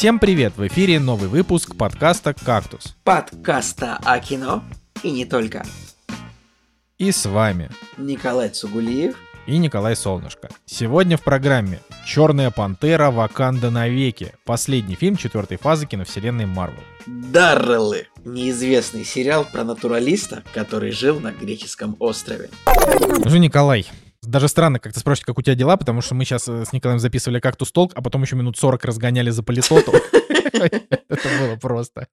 Всем привет! В эфире новый выпуск подкаста «Кактус». Подкаста о кино и не только. И с вами Николай Цугулиев и Николай Солнышко. Сегодня в программе «Черная пантера. Ваканда навеки». Последний фильм четвертой фазы киновселенной Марвел. Дарреллы. Неизвестный сериал про натуралиста, который жил на греческом острове. Ну, Николай, даже странно как-то спрашивать, как у тебя дела, потому что мы сейчас э, с Николаем записывали «Кактус Толк», а потом еще минут 40 разгоняли за политоту. Это было просто.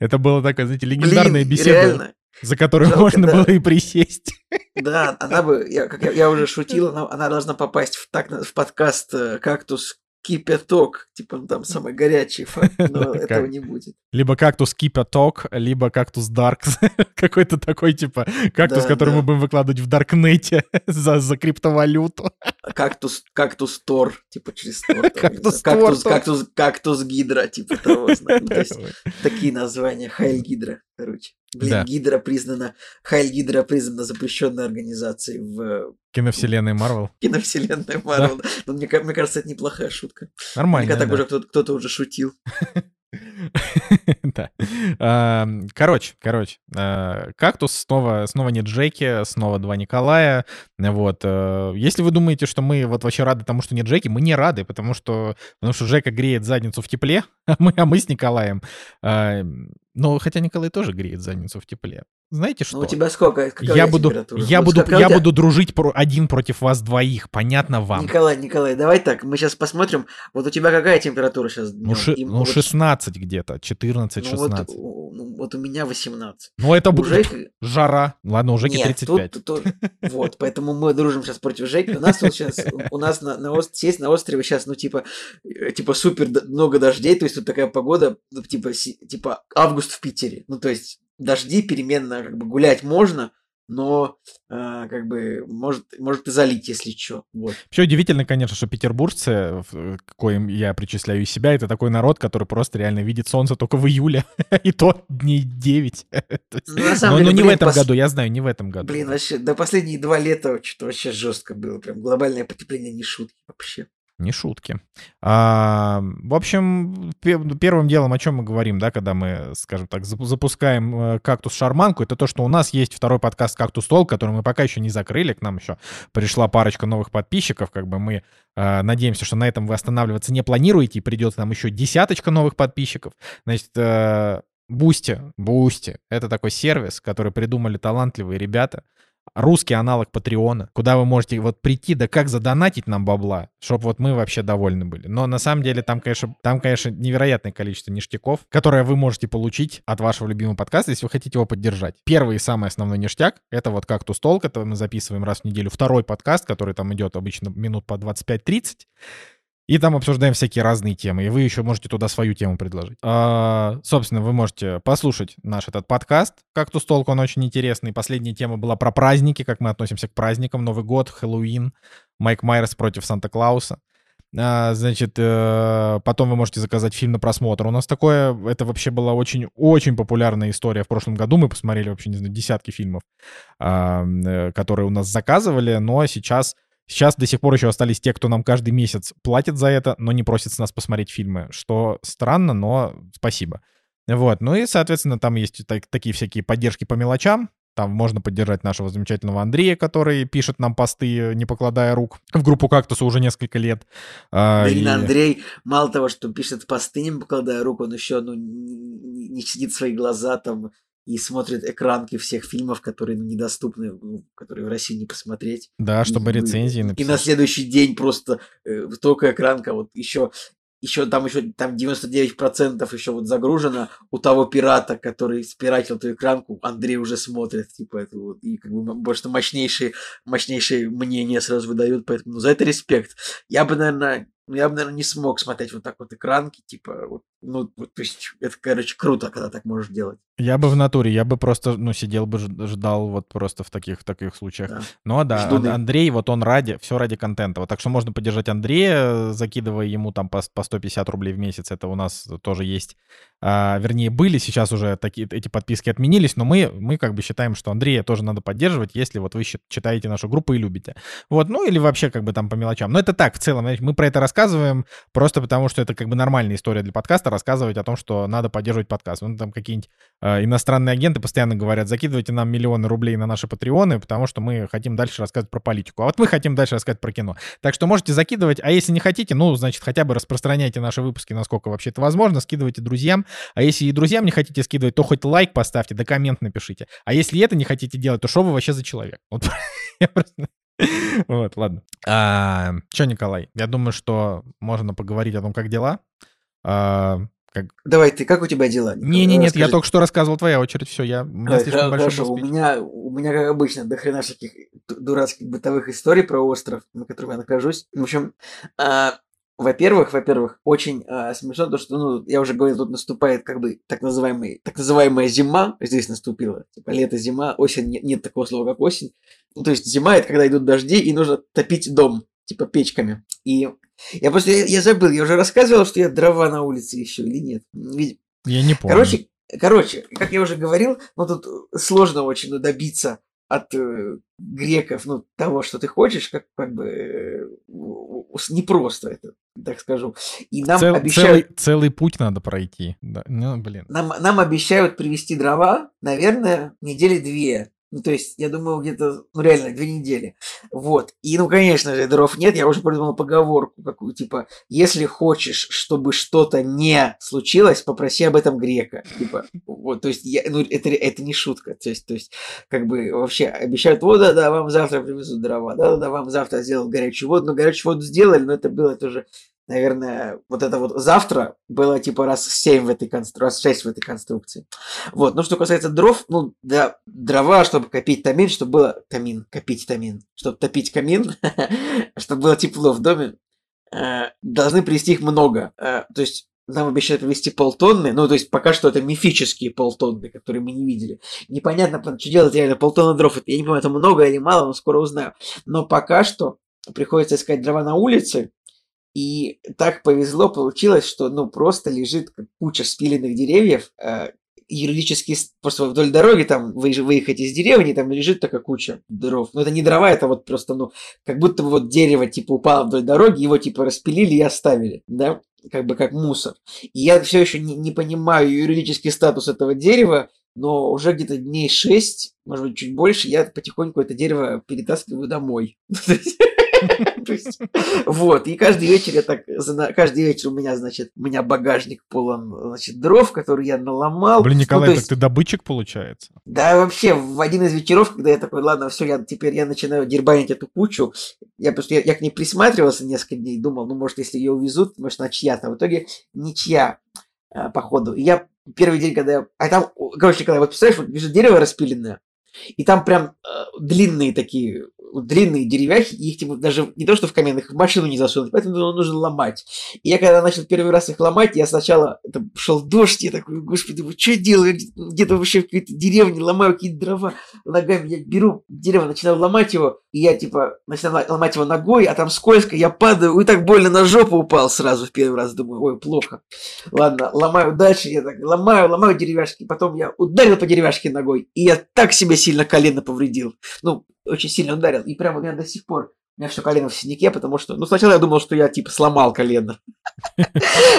Это было такая, знаете, легендарная беседа, за которую можно было и присесть. Да, она бы, я, как я, я уже шутил, она, она должна попасть в, так, в подкаст э, «Кактус кипяток, типа ну, там самый горячий факт, но этого не будет. Либо кактус кипяток, либо кактус дарк, какой-то такой типа кактус, который мы будем выкладывать в даркнете за, за криптовалюту. Кактус, кактус Тор, типа через Тор. Кактус кактус, кактус, кактус Гидра, типа того. Такие названия, Хайль Гидра, короче. Блин, да. Гидра признана, Хайль Гидра признана запрещенной организацией в... Киновселенной Марвел. Киновселенной Марвел. Да. Но мне, мне кажется, это неплохая шутка. Нормально, Мне так да. уже кто-то, кто-то уже шутил. Да. Короче, короче. А, кактус снова, снова не Джеки, снова два Николая. Вот. Э, если вы думаете, что мы вот вообще рады тому, что не Джеки, мы не рады, потому что, потому что Джека греет задницу в тепле, а мы, а мы с Николаем но хотя Николай тоже греет задницу в тепле. Знаете что? Ну, у тебя сколько? Я буду, я вот буду, я буду дружить про один против вас двоих. Понятно вам? Николай, Николай, давай так. Мы сейчас посмотрим. Вот у тебя какая температура сейчас? Ну, ши, ну 16 вот... где-то, 14, 16. Ну, вот, ну, вот у меня 18. Ну, это Жек... жара. Ладно, у Жеки Нет, 35. Тут, тут, вот, поэтому мы дружим сейчас против Жеки. У нас вот сейчас, у нас на, на, ост... сесть на острове сейчас, ну, типа, э, типа супер много дождей, то есть тут такая погода, ну, типа, типа август в Питере. Ну, то есть дожди переменно как бы гулять можно, но э, как бы может, может и залить, если что. Вот. Вообще удивительно, конечно, что петербуржцы, к коим я причисляю и себя, это такой народ, который просто реально видит солнце только в июле, и то дней 9. Ну, но, не в этом году, я знаю, не в этом году. Блин, вообще, до последние два лета что-то вообще жестко было. Прям глобальное потепление не шутки вообще. Не шутки. А, в общем, первым делом, о чем мы говорим, да, когда мы, скажем так, запускаем э, кактус-шарманку, это то, что у нас есть второй подкаст «Кактус Talk», который мы пока еще не закрыли, к нам еще пришла парочка новых подписчиков, как бы мы э, надеемся, что на этом вы останавливаться не планируете, и придет нам еще десяточка новых подписчиков. Значит, э, Boosty, Boosty, это такой сервис, который придумали талантливые ребята, русский аналог Патреона, куда вы можете вот прийти, да как задонатить нам бабла, чтобы вот мы вообще довольны были. Но на самом деле там, конечно, там, конечно, невероятное количество ништяков, которые вы можете получить от вашего любимого подкаста, если вы хотите его поддержать. Первый и самый основной ништяк — это вот «Кактус Толк», это мы записываем раз в неделю. Второй подкаст, который там идет обычно минут по 25-30, и там обсуждаем всякие разные темы. И вы еще можете туда свою тему предложить. А, собственно, вы можете послушать наш этот подкаст. Как-то толк, он очень интересный. Последняя тема была про праздники, как мы относимся к праздникам. Новый год, Хэллоуин, Майк Майерс против Санта-Клауса. А, значит, э, потом вы можете заказать фильм на просмотр. У нас такое, это вообще была очень-очень популярная история в прошлом году. Мы посмотрели вообще, не знаю, десятки фильмов, а, э, которые у нас заказывали, но сейчас Сейчас до сих пор еще остались те, кто нам каждый месяц платит за это, но не просит с нас посмотреть фильмы, что странно, но спасибо. Вот, ну и, соответственно, там есть так, такие всякие поддержки по мелочам, там можно поддержать нашего замечательного Андрея, который пишет нам посты, не покладая рук, в группу «Кактуса» уже несколько лет. Блин, и... Андрей, мало того, что пишет посты, не покладая рук, он еще ну, не, сидит свои глаза там и смотрит экранки всех фильмов, которые недоступны, ну, которые в России не посмотреть. Да, чтобы и, рецензии написать. И на следующий день просто э, только экранка, вот еще еще там еще там 99% еще вот загружено у того пирата, который спиратил эту экранку, Андрей уже смотрит, типа, это вот, и как бы больше мощнейшие, мощнейшие мнения сразу выдают, поэтому ну, за это респект. Я бы, наверное, ну, я бы, наверное, не смог смотреть вот так вот экранки, типа, вот ну, то есть, это, короче, круто, когда так можешь делать. Я бы в натуре, я бы просто, ну, сидел бы, ждал вот просто в таких, в таких случаях. Да. Ну, а да, Ждуны. Андрей, вот он ради, все ради контента. Вот так что можно поддержать Андрея, закидывая ему там по, по 150 рублей в месяц. Это у нас тоже есть. А, вернее, были, сейчас уже такие, эти подписки отменились, но мы, мы как бы считаем, что Андрея тоже надо поддерживать, если вот вы читаете нашу группу и любите. Вот, ну, или вообще как бы там по мелочам. Но это так, в целом, мы про это рассказываем просто потому, что это как бы нормальная история для подкаста, рассказывать о том, что надо поддерживать подкаст. Ну, там какие-нибудь э, иностранные агенты постоянно говорят, закидывайте нам миллионы рублей на наши патреоны, потому что мы хотим дальше рассказывать про политику. А вот мы хотим дальше рассказать про кино. Так что можете закидывать, а если не хотите, ну, значит, хотя бы распространяйте наши выпуски, насколько вообще это возможно, скидывайте друзьям. А если и друзьям не хотите скидывать, то хоть лайк поставьте, да коммент напишите. А если это не хотите делать, то что вы вообще за человек? Вот. Вот, ладно. А, что, Николай, я думаю, что можно поговорить о том, как дела. А, как... Давай, ты, как у тебя дела? Не, не, нет, я только что рассказывал твоя очередь, все, я. У меня слишком Хорошо, у меня, у меня, как обычно, до хрена всяких дурацких бытовых историй про остров, на котором я нахожусь. В общем, а, во-первых, во-первых, очень а, смешно то, что, ну, я уже говорил, тут наступает как бы так называемый, так называемая зима, здесь наступила, типа лето, зима, осень, нет, нет такого слова, как осень. Ну, то есть зима это когда идут дожди и нужно топить дом, типа печками. И я просто, я, я забыл, я уже рассказывал, что я дрова на улице еще или нет. Я не помню. Короче, короче, как я уже говорил, ну тут сложно очень ну, добиться от э, греков, ну, того, что ты хочешь, как, как бы э, непросто это, так скажу. И нам Цел, обещают... Целый, целый путь надо пройти. Да. Ну, блин. Нам, нам обещают привезти дрова, наверное, недели две. Ну, то есть, я думаю, где-то, ну, реально, две недели. Вот. И, ну, конечно же, дров нет. Я уже придумал поговорку какую, типа, если хочешь, чтобы что-то не случилось, попроси об этом грека. Типа, вот, то есть, я, ну, это, это не шутка. То есть, то есть, как бы, вообще обещают, вот, да-да, вам завтра привезут дрова, да-да-да, вам завтра сделают горячую воду. Но горячую воду сделали, но это было тоже наверное, вот это вот завтра было типа раз 7 в этой конструкции, раз 6 в этой конструкции. Вот, ну что касается дров, ну, да, дрова, чтобы копить тамин, чтобы было камин, копить тамин, чтобы топить камин, чтобы было тепло в доме, э, должны привезти их много. Э, то есть нам обещают привезти полтонны, ну, то есть пока что это мифические полтонны, которые мы не видели. Непонятно, что делать реально полтонны дров. Я не понимаю, это много или мало, но скоро узнаю. Но пока что приходится искать дрова на улице, и так повезло, получилось, что ну просто лежит куча спиленных деревьев, э, юридически просто вдоль дороги там выехать из деревни, там лежит такая куча дров. Но это не дрова, это вот просто, ну, как будто бы вот дерево типа упало вдоль дороги, его типа распилили и оставили, да, как бы как мусор. И я все еще не, не понимаю юридический статус этого дерева, но уже где-то дней шесть, может быть, чуть больше, я потихоньку это дерево перетаскиваю домой. Вот, и каждый вечер я так, каждый вечер у меня, значит, у меня багажник полон, значит, дров, которые я наломал. Блин, Николай, ну, так ты добытчик получается? Да, вообще, в один из вечеров, когда я такой, ладно, все, я теперь я начинаю дербанить эту кучу, я просто, я, я к ней присматривался несколько дней, думал, ну, может, если ее увезут, может, она чья-то. В итоге ничья, э, походу. И я первый день, когда я... А там, короче, когда вот представляешь, вот вижу дерево распиленное, и там прям э, длинные такие длинные деревяхи, их типа, даже не то, что в камин, их в машину не засунуть, поэтому нужно ломать. И я когда начал первый раз их ломать, я сначала, это шел дождь, я такой, господи, вы что делаю? Где-то вообще в какой-то деревне ломаю какие-то дрова ногами, я беру дерево, начинаю ломать его, и я типа начинаю ломать его ногой, а там скользко, я падаю, и так больно на жопу упал сразу в первый раз, думаю, ой, плохо. Ладно, ломаю дальше, я так ломаю, ломаю деревяшки, потом я ударил по деревяшке ногой, и я так себе сильно колено повредил. Ну, очень сильно ударил. И прямо у меня до сих пор у меня все колено в синяке, потому что, ну, сначала я думал, что я, типа, сломал колено.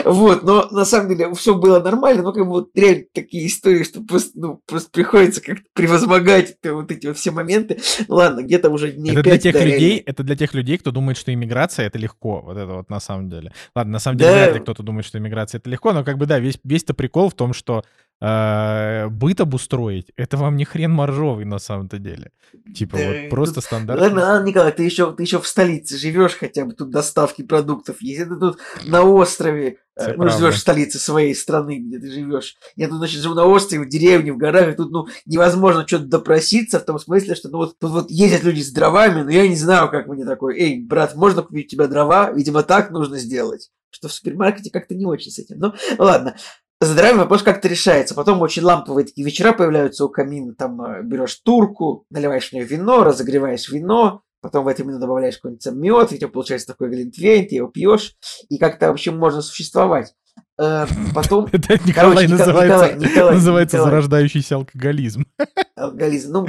Вот, но на самом деле все было нормально, но как бы вот реально такие истории, что просто, ну, просто приходится как-то превозмогать вот эти все моменты. Ну, ладно, где-то уже не это для тех людей, Это для тех людей, кто думает, что иммиграция — это легко, вот это вот на самом деле. Ладно, на самом деле вряд ли кто-то думает, что иммиграция — это легко, но как бы, да, весь, весь-то прикол в том, что э, быт обустроить, это вам не хрен моржовый на самом-то деле. Типа да, вот просто стандарт. Ладно, Николай, ты еще, ты еще в столице живешь хотя бы, тут доставки продуктов есть. Это тут на острове, э, Все ну, живешь в столице своей страны, где ты живешь. Я тут, значит, живу на острове, в деревне, в горах, и тут, ну, невозможно что-то допроситься, в том смысле, что, ну, вот, тут вот ездят люди с дровами, но я не знаю, как мне такой, эй, брат, можно купить у тебя дрова? Видимо, так нужно сделать что в супермаркете как-то не очень с этим. Ну, ладно. Здоровьем вопрос как-то решается. Потом очень ламповые такие вечера появляются у камина. Там э, берешь турку, наливаешь в нее вино, разогреваешь вино, потом в это вино добавляешь какой-нибудь мед, и у тебя получается такой глинтвейн, ты его пьешь, и как-то вообще можно существовать. Э, потом... Это Николай называется, называется зарождающийся алкоголизм. Алкоголизм. Ну,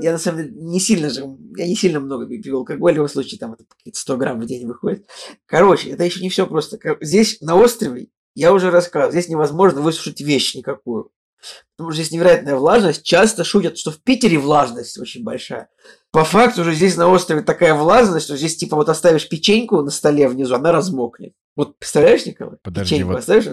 я на самом деле не сильно же, я не сильно много пью алкоголь, в любом случае там это 100 грамм в день выходит. Короче, это еще не все просто. Здесь на острове, я уже рассказывал, здесь невозможно высушить вещь никакую. Потому что здесь невероятная влажность. Часто шутят, что в Питере влажность очень большая. По факту уже здесь на острове такая влажность, что здесь типа вот оставишь печеньку на столе внизу, она размокнет. Вот представляешь, Николай? Подожди, Печеньку вот... оставишь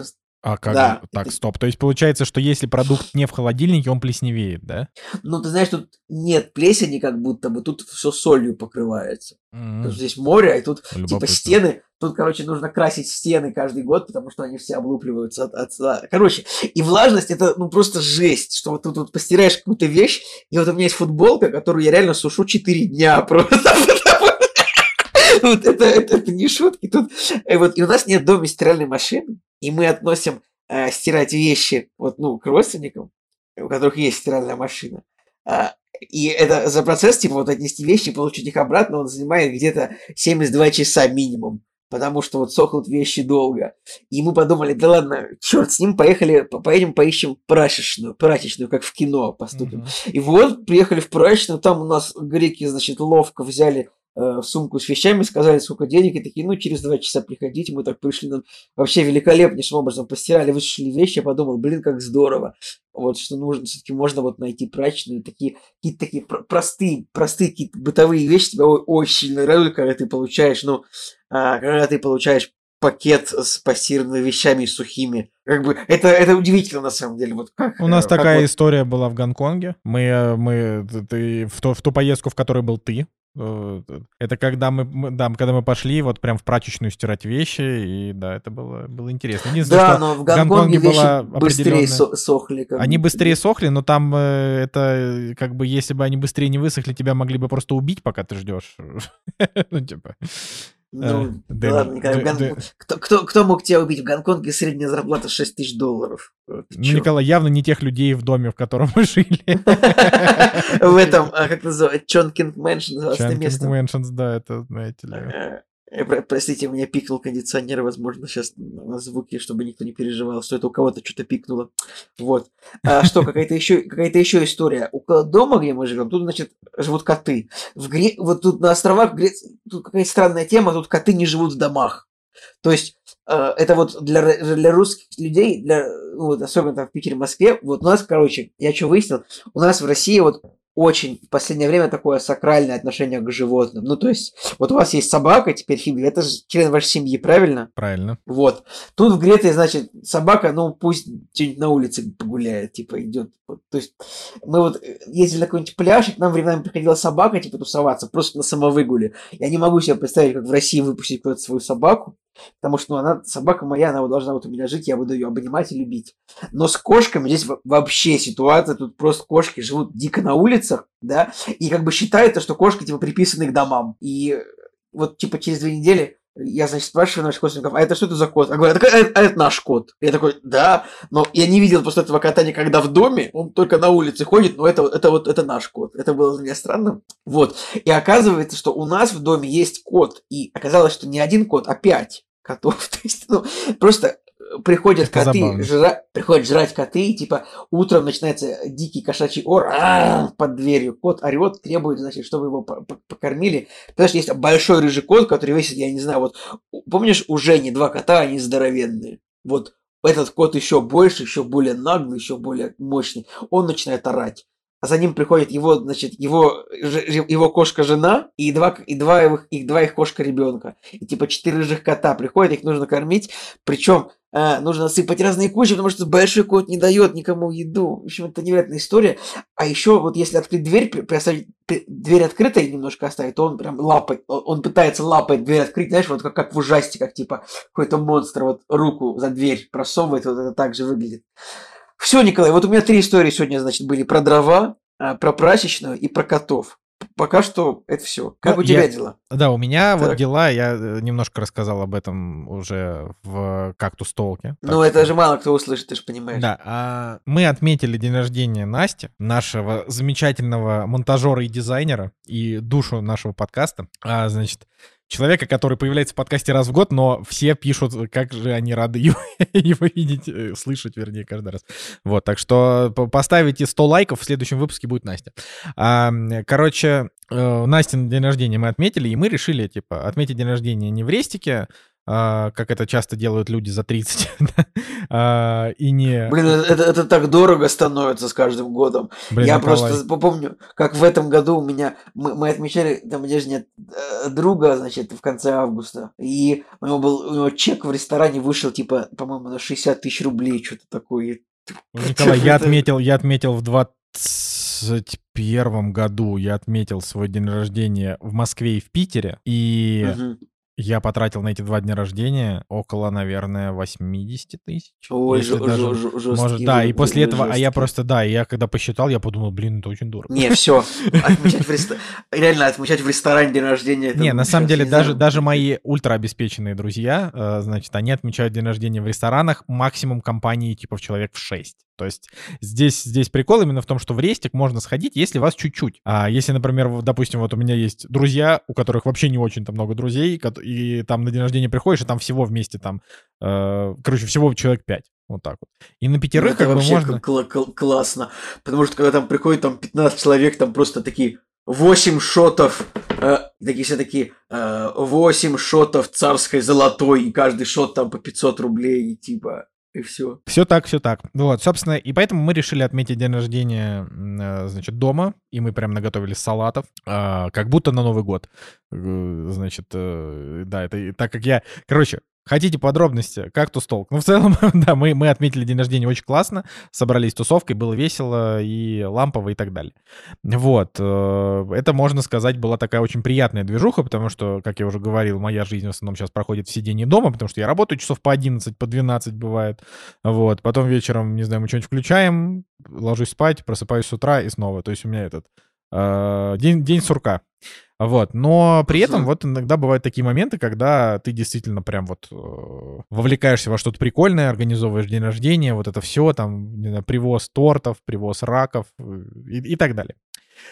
а как? Да. Так, это... стоп. То есть получается, что если продукт не в холодильнике, он плесневеет, да? Ну, ты знаешь, тут нет плесени как будто бы, тут все солью покрывается. Mm-hmm. здесь море, и тут типа стены. Тут, короче, нужно красить стены каждый год, потому что они все облупливаются от, от... Короче, и влажность это ну просто жесть, что вот тут вот постираешь какую-то вещь, и вот у меня есть футболка, которую я реально сушу 4 дня просто. Вот это, это, это не шутки. Тут, и, вот, и у нас нет дома стиральной машины, и мы относим э, стирать вещи вот, ну, к родственникам, у которых есть стиральная машина. А, и это за процесс, типа, вот отнести вещи, получить их обратно, он занимает где-то 72 часа минимум потому что вот сохнут вещи долго. И мы подумали, да ладно, черт с ним, поехали, поедем поищем прачечную, прачечную, как в кино поступим. Mm-hmm. И вот приехали в прачечную, там у нас греки, значит, ловко взяли Э, сумку с вещами, сказали, сколько денег, и такие, ну, через два часа приходите, мы так пришли, нам вообще великолепнейшим образом постирали, высушили вещи, я подумал, блин, как здорово, вот, что нужно, все-таки можно вот найти прачечную, такие, какие-то такие простые, простые какие-то бытовые вещи тебя очень сильно радуют, когда ты получаешь, ну, а, когда ты получаешь пакет с постиранными вещами сухими. Как бы это, это удивительно на самом деле. Вот как, У нас такая вот... история была в Гонконге. Мы, э, мы ты, в, ту, в ту поездку, в которой был ты, Э, это когда мы, да, когда мы пошли вот прям в прачечную стирать вещи, и да, это было, было интересно. Да, но в Гонконге, Гонконге была быстрее сохли. Они быстрее сохли, но там э, это как бы если бы они быстрее не высохли, тебя могли бы просто убить, пока ты ждешь. Ну, типа. Ну, э, да, ладно, Николай, Гон... кто, кто, кто мог тебя убить? В Гонконге средняя зарплата 6 тысяч долларов. Ну, Николай, явно не тех людей в доме, в котором мы жили. В этом, а как называется, Chungking Mansion называется место. Mansion, да, это, знаете ли. Э, простите, меня пикнул кондиционер, возможно, сейчас на звуки, чтобы никто не переживал, что это у кого-то что-то пикнуло. Вот. А что, какая-то еще, какая-то еще история. У дома, где мы живем, тут, значит, живут коты. В Гре... Вот тут на островах тут какая-то странная тема, тут коты не живут в домах. То есть э, это вот для, для русских людей, для, ну вот, особенно там в Питере, Москве, вот у нас, короче, я что выяснил, у нас в России вот очень в последнее время такое сакральное отношение к животным. Ну, то есть, вот у вас есть собака, теперь Фиби, это же член вашей семьи, правильно? Правильно. Вот. Тут в Греции, значит, собака, ну, пусть что-нибудь на улице погуляет, типа, идет. То есть, мы вот ездили на какой-нибудь пляж, и к нам временами приходила собака, типа, тусоваться, просто на самовыгуле. Я не могу себе представить, как в России выпустить куда-то свою собаку, Потому что ну, она, собака моя, она вот должна вот у меня жить, я буду ее обнимать и любить. Но с кошками здесь вообще ситуация, тут просто кошки живут дико на улицах, да, и как бы считается, что кошки типа приписаны к домам. И вот типа через две недели я, значит, спрашиваю наших родственников, а это что это за кот? А говорят, а, а это наш кот. Я такой, да, но я не видел после этого кота никогда в доме, он только на улице ходит, но это, это вот, это наш кот. Это было для меня странно. Вот. И оказывается, что у нас в доме есть кот, и оказалось, что не один кот, а пять котов. То есть, ну, просто приходят это коты, жра... приходят жрать коты, и типа утром начинается дикий кошачий ор под дверью. Кот орет, требует, значит, чтобы его покормили. Потому что есть большой рыжий кот, который весит, я не знаю, вот помнишь, у Жени два кота, они здоровенные. Вот этот кот еще больше, еще более наглый, еще более мощный. Он начинает орать а за ним приходит его, значит, его, его кошка-жена и два, и два, их, их, два их кошка-ребенка. И типа четыре рыжих кота приходят, их нужно кормить. Причем э, нужно сыпать разные кучи, потому что большой кот не дает никому еду. В общем, это невероятная история. А еще вот если открыть дверь, при, при оставить, при, дверь открытой немножко оставить, то он прям лапой, он пытается лапой дверь открыть, знаешь, вот как, как в ужастиках, типа какой-то монстр вот руку за дверь просовывает, вот это так же выглядит. Все, Николай, вот у меня три истории сегодня, значит, были про дрова, а, про прачечную и про котов. пока что это все. Как Ну, у тебя я- дела? Да, у меня вот Так. дела, я э, немножко рассказал об этом уже в «Кактус Толке». Ну, это же мало кто услышит, ты же понимаешь. Да, а мы отметили день рождения Насти, нашего замечательного монтажера и дизайнера, и душу нашего подкаста. А, значит, человека, который появляется в подкасте раз в год, но все пишут, как же они рады его, видеть, э, слышать, вернее, каждый раз. Вот, так что по- поставите 100 лайков, в следующем выпуске будет Настя. А, короче, э, Настин день рождения мы отметили, и мы решили, типа, отметить день рождения не в рестике, как это часто делают люди за 30, да, а, и не... Блин, это, это так дорого становится с каждым годом. Блин, я Николай. просто помню, как в этом году у меня мы, мы отмечали там день э, друга, значит, в конце августа. И у него был у него чек в ресторане вышел, типа, по-моему, на 60 тысяч рублей, что-то такое. Николай, я отметил, я отметил в 21 году, я отметил свой день рождения в Москве и в Питере, и. Я потратил на эти два дня рождения около, наверное, 80 тысяч. Ой, жё- даже- жё- жёсткие Может, да, и после этого, а я просто, да, я когда посчитал, я подумал, блин, это очень дорого. Не, все. Отмечать в реста- Реально отмечать в ресторане день рождения. Не, на самом деле, даже мои ультраобеспеченные друзья, э, значит, они отмечают день рождения в ресторанах максимум компании типа в человек в 6. То есть здесь, здесь прикол именно в том, что в рестик можно сходить, если вас чуть-чуть. А если, например, допустим, вот у меня есть друзья, у которых вообще не очень-то много друзей, и там на день рождения приходишь, и там всего вместе там, э, короче, всего человек 5. Вот так вот. И на Ну, пятерых это как бы вообще можно... кл- кл- классно. Потому что когда там приходит там 15 человек, там просто такие 8 шотов, э, такие все такие э, 8 шотов царской золотой, и каждый шот там по 500 рублей, и типа, и все. Все так, все так. Вот, собственно, и поэтому мы решили отметить день рождения, э, значит, дома, и мы прям наготовили салатов, а, как будто на Новый год. Э, Значит, э, да, это так как я... Короче, хотите подробности? Как толк? Ну, в целом, да, мы, мы отметили день рождения очень классно, собрались тусовкой, было весело и лампово и так далее. Вот. э, Это, можно сказать, была такая очень приятная движуха, потому что, как я уже говорил, моя жизнь в основном сейчас проходит в сидении дома, потому что я работаю часов по 11, по 12 бывает. Вот. Потом вечером, не знаю, мы что-нибудь включаем, ложусь спать, просыпаюсь с утра и снова. То есть у меня этот э, день, день сурка. Вот. Но при этом вот иногда бывают такие моменты, когда ты действительно прям вот э, вовлекаешься во что-то прикольное, организовываешь день рождения, вот это все, там, не знаю, привоз тортов, привоз раков э, и, и так далее.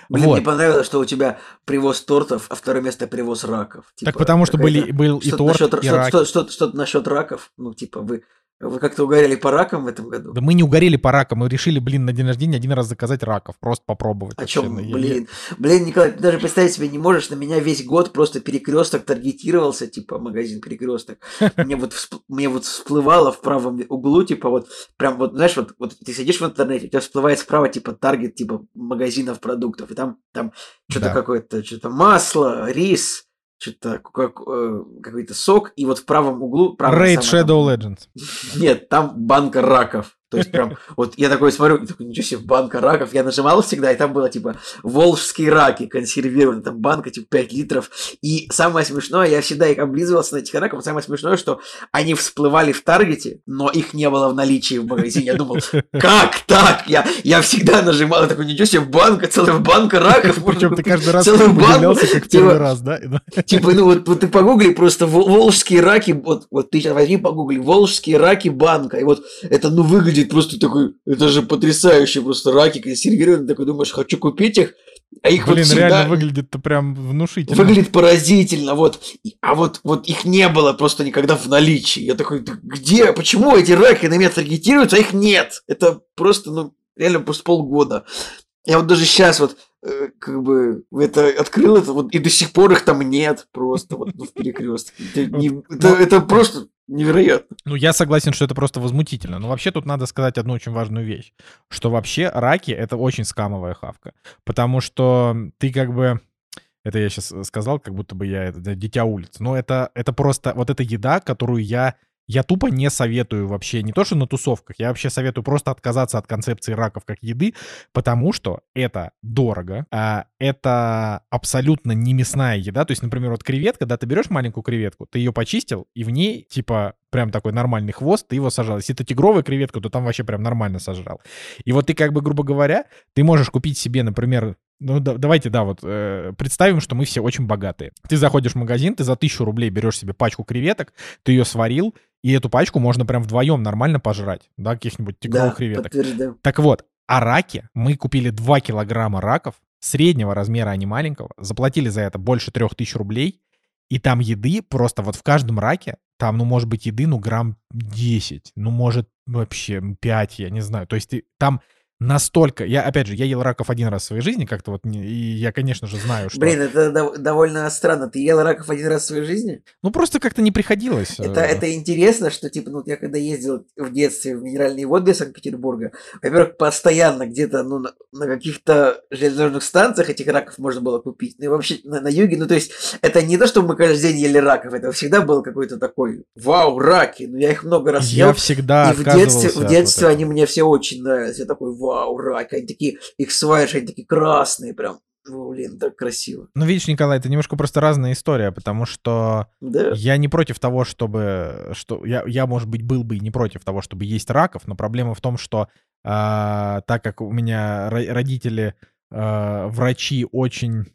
Блин, Вот. мне понравилось, что у тебя привоз тортов, а второе место привоз раков. Так Типа, потому что были, был и Что-то торт, насчет, и что, раки. что, что, что-то насчет раков. Ну, типа, вы, вы как-то угорели по ракам в этом году? Да мы не угорели по ракам, мы решили, блин, на день рождения один раз заказать раков, просто попробовать. О вообще. чем, Ну, я- я- блин? Блин, Николай, ты даже представить себе не можешь, на меня весь год просто перекресток таргетировался, типа магазин перекресток. Мне вот, мне вот всплывало в правом углу, типа вот, прям вот, знаешь, вот, вот ты сидишь в интернете, у тебя всплывает справа, типа, таргет, типа, магазинов продуктов, и там, там что-то Да. какое-то, что-то масло, рис, что-то как, э, какой-то сок, и вот в правом углу... правая Raid самая там- Shadow Legends. нет, там банка раков. То есть прям, вот я такой смотрю, и такой, ничего себе, банка раков. Я нажимал всегда, и там было типа волжские раки консервированные, там банка типа 5 литров. И самое смешное, я всегда их облизывался на этих раков, самое смешное, что они всплывали в Таргете, но их не было в наличии в магазине. Я думал, как так? Я, я всегда нажимал, я такой, ничего себе, банка, целая банка раков. Причем ты каждый раз целую банку». как Типа, первый раз, да? Типа, ну вот, вот ты погугли просто вол- волжские раки, вот, вот ты сейчас возьми погугли, волжские раки банка, и вот это, ну, выглядит просто такой, это же потрясающе, просто раки консервированные, такой думаешь, хочу купить их, а их вот Блин, всегда реально выглядит-то прям внушительно. выглядит поразительно, вот, а вот, вот их не было просто никогда в наличии, я такой, «Да где, почему эти раки на меня таргетируются, а их нет, это просто, ну, реально просто полгода. Я вот даже сейчас вот э, как бы это открыл это вот и до сих пор их там нет просто вот ну, в перекрестке. Это, не- это- это просто невероятно. Ну, я согласен, что это просто возмутительно. Но вообще тут надо сказать одну очень важную вещь. Что вообще раки — это очень скамовая хавка. Потому что ты как бы... Это я сейчас сказал, как будто бы я это, дитя улиц. Но это, это просто вот эта еда, которую я... Я тупо не советую вообще, не то что на тусовках, я вообще советую просто отказаться от концепции раков как еды, потому что это дорого, а это абсолютно не мясная еда. То есть, например, вот креветка, когда ты берешь маленькую креветку, ты ее почистил, и в ней, типа, прям такой нормальный хвост, ты его сажал. Если это тигровая креветка, то там вообще прям нормально сожрал. И вот ты как бы, грубо говоря, ты можешь купить себе, например, ну да, давайте, да, вот э, представим, что мы все очень богатые. Ты заходишь в магазин, ты за тысячу рублей берешь себе пачку креветок, ты ее сварил, и эту пачку можно прям вдвоем нормально пожрать, да, каких-нибудь тигровых Да, креветок. подтверждаю. Так вот, а раки, мы купили 2 килограмма раков, среднего размера, а не маленького, заплатили за это больше 3000 рублей, и там еды просто вот в каждом раке, там, ну, может быть, еды, ну, грамм 10, ну, может, вообще 5, я не знаю. То есть ты, там настолько... Я, опять же, я ел раков один раз в своей жизни как-то вот, не- и я, конечно же, знаю, что... Блин, это дов- довольно странно. Ты ел раков один раз в своей жизни? Ну, просто как-то не приходилось. Это, э, это интересно, что, типа, ну, вот я когда ездил в детстве в минеральные воды Санкт-Петербурга, во-первых, постоянно где-то, ну, на, на каких-то железнодорожных станциях этих раков можно было купить. Ну, и вообще на, на юге, ну, то есть, это не то, что мы каждый день ели раков, это всегда был какой-то такой, вау, раки, ну, я их много раз Я ел. всегда И в детстве, отказывался в от детстве вот они мне все очень нравились. Я такой, вау, раки, они такие, их сваришь, они такие красные прям. Блин, так красиво. Ну, видишь, Николай, это немножко просто разная история, потому что Да. я не против того, чтобы... Что, я, я, может быть, был бы и не против того, чтобы есть раков, но проблема в том, что а, так как у меня ро- родители а, врачи очень,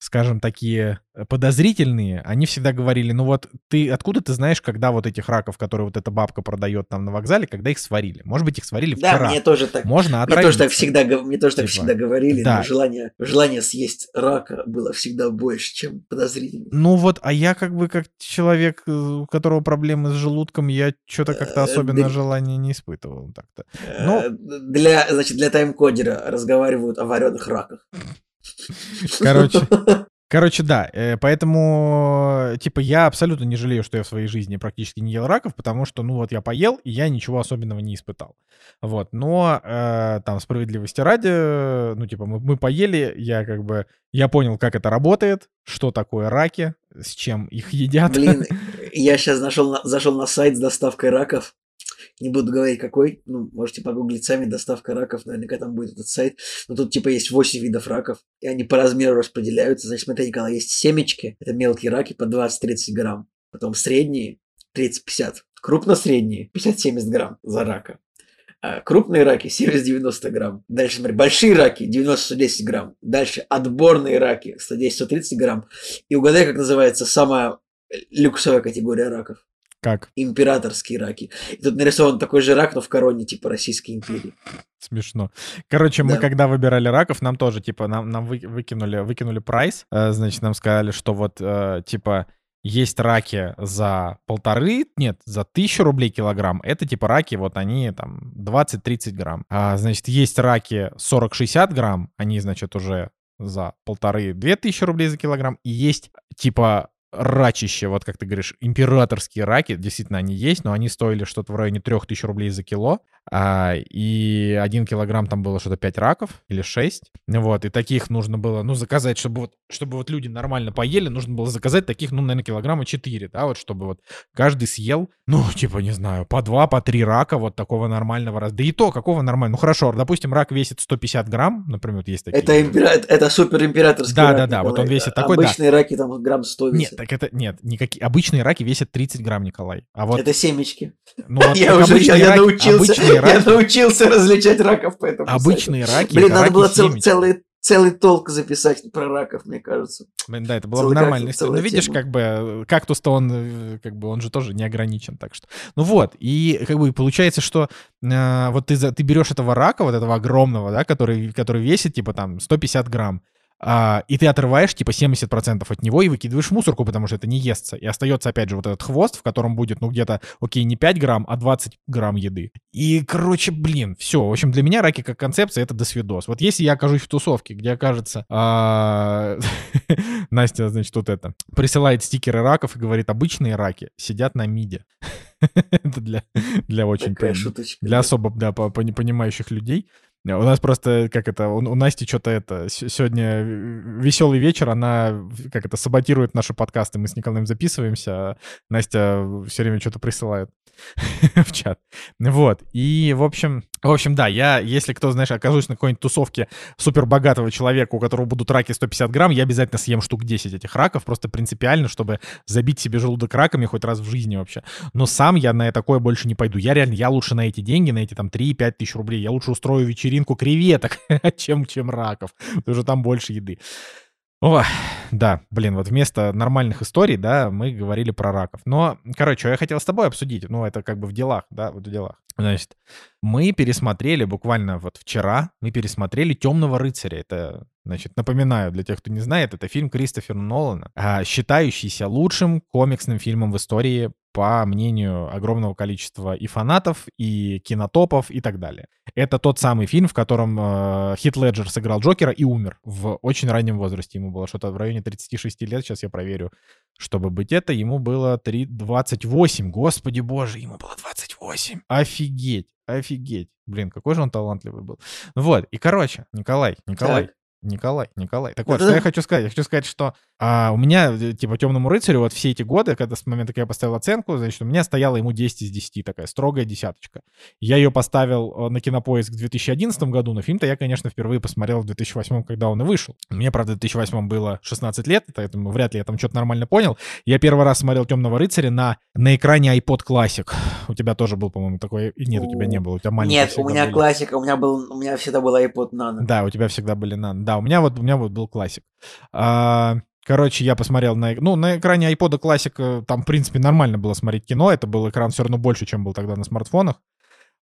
скажем, такие подозрительные, они всегда говорили, ну вот ты откуда ты знаешь, когда вот этих раков, которые вот эта бабка продает там на вокзале, когда их сварили? Может быть, их сварили Да, вчера. мне тоже так. Можно Мне отравиться. тоже так всегда, мне тоже так Типа, всегда говорили, да. но желание, желание съесть рака было всегда больше, чем подозрительно. Ну вот, а я как бы как человек, э, у которого проблемы с желудком, я что-то как-то Э, особенно да- желания не испытывал так-то. Ну- Э, Для, значит, для тайм-кодера разговаривают о вареных раках. Короче, короче, да, э, поэтому, типа, я абсолютно не жалею, что я в своей жизни практически не ел раков, потому что, ну вот, я поел, и я ничего особенного не испытал. Вот, но э, там справедливости ради, ну, типа, мы, мы поели, я как бы, я понял, как это работает, что такое раки, с чем их едят. Блин, я сейчас нашел, на- зашел на сайт с доставкой раков. Не буду говорить какой, ну, можете погуглить сами, доставка раков, наверняка там будет этот сайт. Но тут типа есть 8 видов раков, и они по размеру распределяются. Значит, смотри, Николай, есть семечки, это мелкие раки по 20-30 грамм. Потом средние 30-50. Крупно-средние 50-70 грамм за рака. А крупные раки 70-90 грамм. Дальше, смотри, большие раки 90-110 грамм. Дальше отборные раки 110-130 грамм. И угадай, как называется самая люксовая категория раков. Как? Императорские раки. И тут нарисован такой же рак, но в короне типа Российской империи. Смешно. Короче, мы Да. когда выбирали раков, нам тоже, типа, нам, нам вы- выкинули, выкинули прайс. Э, Значит, нам сказали, что вот, э, типа, есть раки за полторы, нет, за тысячу рублей килограмм. Это, типа, раки, вот они там 20-30 грамм. А, значит, есть раки 40-60 грамм, они, значит, уже за полторы-две тысячи рублей за килограмм. И есть, типа, рачище, вот как ты говоришь, императорские раки, действительно они есть, но они стоили что-то в районе 3000 рублей за кило, а, и один килограмм там было что-то 5 раков или 6, вот, и таких нужно было, ну, заказать, чтобы вот, чтобы вот люди нормально поели, нужно было заказать таких, ну, наверное, килограмма 4, да, вот, чтобы вот каждый съел, ну, типа, не знаю, по 2, по 3 рака вот такого нормального раз, да и то, какого нормального, ну, хорошо, допустим, рак весит 150 грамм, например, вот есть такие. Это, импера... это супер императорский Да, рак. да, да, вот Николай. он весит такой, да. Обычные раки там грамм 100 Нет, весят. так это, нет, никакие, обычные раки весят 30 грамм, Николай, а вот, Это семечки. ну, вот я как уже я, я научился, обычные я раки- научился различать раков по этому сайту. Обычные раки. Блин, надо было целый, целый толк записать про раков, мне кажется. Да, это была бы нормальная история. Ну, целая видишь, тема. как бы э, кактус-то он, э, как бы, он же тоже не ограничен, так что. Ну вот, и как бы получается, что э, вот ты, ты берешь этого рака, вот этого огромного, да, который, который весит, типа, там, 150 грамм, а, и ты отрываешь, типа, 70% от него и выкидываешь в мусорку, потому что это не естся. И остается, опять же, вот этот хвост, в котором будет, ну, где-то, окей, не 5 грамм, а 20 грамм еды. И, короче, блин, все. В общем, для меня раки как концепция — это досвидос. Вот если я окажусь в тусовке, где окажется... а, Настя, значит, тут это, присылает стикеры раков и говорит, обычные раки сидят на миде. Это для, для очень... Такая шуточка. для особо, да, по- пони- понимающих людей. Э, У нас просто, как это, у, у Насти что-то это, сегодня веселый вечер, она, как это, саботирует наши подкасты, мы с Николаем записываемся, а Настя все время что-то присылает в чат. Вот, и, в общем, В общем, да, я, если кто, знаешь, окажусь на какой-нибудь тусовке супербогатого человека, у которого будут раки 150 грамм, я обязательно съем штук 10 этих раков, просто принципиально, чтобы забить себе желудок раками хоть раз в жизни вообще. Но сам я на такое больше не пойду. Я реально, я лучше на эти деньги, на эти там 3-5 тысяч рублей, я лучше устрою вечеринку креветок, чем, чем раков, потому что там больше еды. О, да, блин, вот вместо нормальных историй, да, мы говорили про раков. Но, короче, я хотел с тобой обсудить, ну, это как бы в делах, да, вот в делах. Значит, мы пересмотрели буквально вот вчера, мы пересмотрели «Темного рыцаря». Это, значит, напоминаю для тех, кто не знает, это фильм Кристофера Нолана, а, считающийся лучшим комиксным фильмом в истории по мнению огромного количества и фанатов, и кинотопов, и так далее. Это тот самый фильм, в котором э, Хит Леджер сыграл Джокера и умер в очень раннем возрасте. Ему было что-то в районе 36 лет, сейчас я проверю, чтобы быть это. Ему было 3, 28, господи боже, ему было 28. Офигеть, офигеть. Блин, какой же он талантливый был. Вот, и короче, Николай, Николай, так. Николай, Николай. Так вот, что я хочу сказать? Я хочу сказать, что а, у меня, э, типа, «Темному рыцарю» вот все эти годы, когда с момента, когда я поставил оценку, значит, у меня стояла ему 10 из 10, такая строгая десяточка. Я ее поставил э, на кинопоиск в 2011 году, но фильм-то я, конечно, впервые посмотрел в 2008, когда он и вышел. Мне, правда, в 2008 было 16 лет, поэтому вряд ли я там что-то нормально понял. Я первый раз смотрел «Темного рыцаря» на, на экране iPod Classic. У тебя тоже был, по-моему, такой... Нет, у тебя не было, у тебя маленький Нет, у меня были. классика, у меня, был, у меня всегда был iPod Nano. Да, у тебя всегда были Nano. Да, у меня вот, у меня вот был классик. А, Короче, я посмотрел на... Ну, на экране iPod Classic э, там, в принципе, нормально было смотреть кино. Это был экран все равно больше, чем был тогда на смартфонах.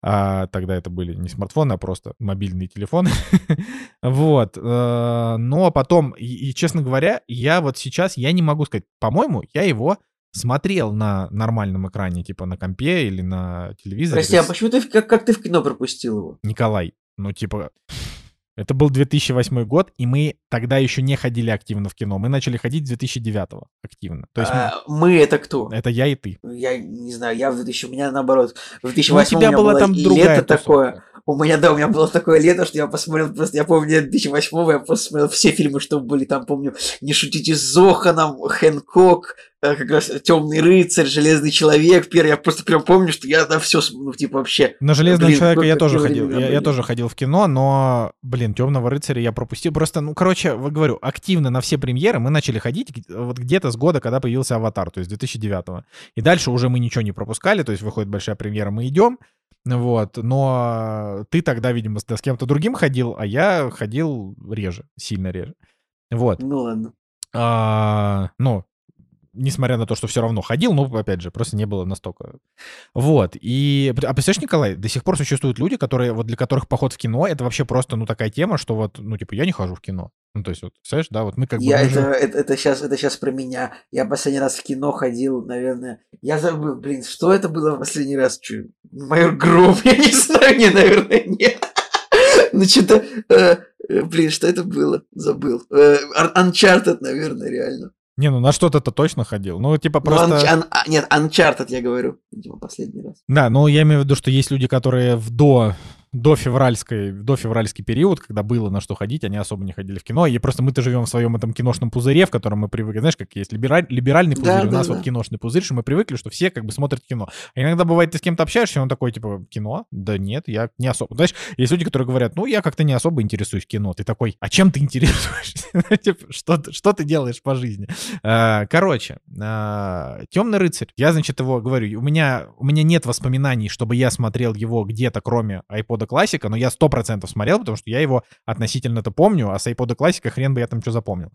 А, тогда это были не смартфоны, а просто мобильные телефоны. вот. Э, но потом, и, и, честно говоря, я вот сейчас, я не могу сказать, по-моему, я его смотрел на нормальном экране, типа на компе или на телевизоре. Прости, а почему ты, как, как ты в кино пропустил его? Николай, ну, типа, это был 2008 год, и мы тогда еще не ходили активно в кино. Мы начали ходить с 2009 активно. То есть а, мы... мы это кто? Это я и ты. Я не знаю, я в 2000, у меня наоборот. В 2008 ну, у тебя у меня была было там другая лето тусовка. такое. У меня, да, у меня было такое лето, что я посмотрел просто, я помню, 2008 я просто смотрел все фильмы, что были там, помню, «Не шутите с Зоханом», «Хэнкок», Э, как раз темный рыцарь, железный человек. Первый, я просто прям помню, что я на все, ну, типа, вообще. На железного блин, человека я тоже ходил. Я, я тоже ходил в кино, но, блин, темного рыцаря я пропустил. Просто, ну, короче, говорю, активно на все премьеры мы начали ходить вот где-то с года, когда появился аватар, то есть 2009 -го. И дальше уже мы ничего не пропускали, то есть выходит большая премьера, мы идем. Вот, но ты тогда, видимо, с кем-то другим ходил, а я ходил реже, сильно реже. Вот. Ну ладно. А, ну, несмотря на то, что все равно ходил, но, опять же, просто не было настолько. Вот. И, а представляешь, Николай, до сих пор существуют люди, которые, вот для которых поход в кино, это вообще просто, ну, такая тема, что вот, ну, типа, я не хожу в кино. Ну, то есть, вот, представляешь, да, вот мы как бы... Я, это, это, это, сейчас, это сейчас про меня. Я последний раз в кино ходил, наверное... Я забыл, блин, что это было в последний раз? Чё? Майор Гром, я не знаю, не, наверное, нет. Ну, что-то... Э, э, блин, что это было? Забыл. Э, Uncharted, наверное, реально. Не, ну на что-то-то точно ходил. Ну, типа ну, просто... Ну, un... Нет, Uncharted я говорю, видимо, последний раз. Да, ну я имею в виду, что есть люди, которые в до до февральской, до февральский период, когда было на что ходить, они особо не ходили в кино. И просто мы-то живем в своем этом киношном пузыре, в котором мы привыкли. Знаешь, как есть либераль, либеральный пузырь, да, у нас да. вот киношный пузырь, что мы привыкли, что все как бы смотрят кино. А иногда бывает, ты с кем-то общаешься, и он такой, типа, кино? Да нет, я не особо. Знаешь, есть люди, которые говорят, ну, я как-то не особо интересуюсь кино. Ты такой, а чем ты интересуешься? Типа, что, что ты делаешь по жизни? А, короче, а, «Темный рыцарь». Я, значит, его говорю, у меня, у меня нет воспоминаний, чтобы я смотрел его где-то, кроме iPod классика, но я сто процентов смотрел, потому что я его относительно-то помню, а с iPod классика хрен бы я там что запомнил.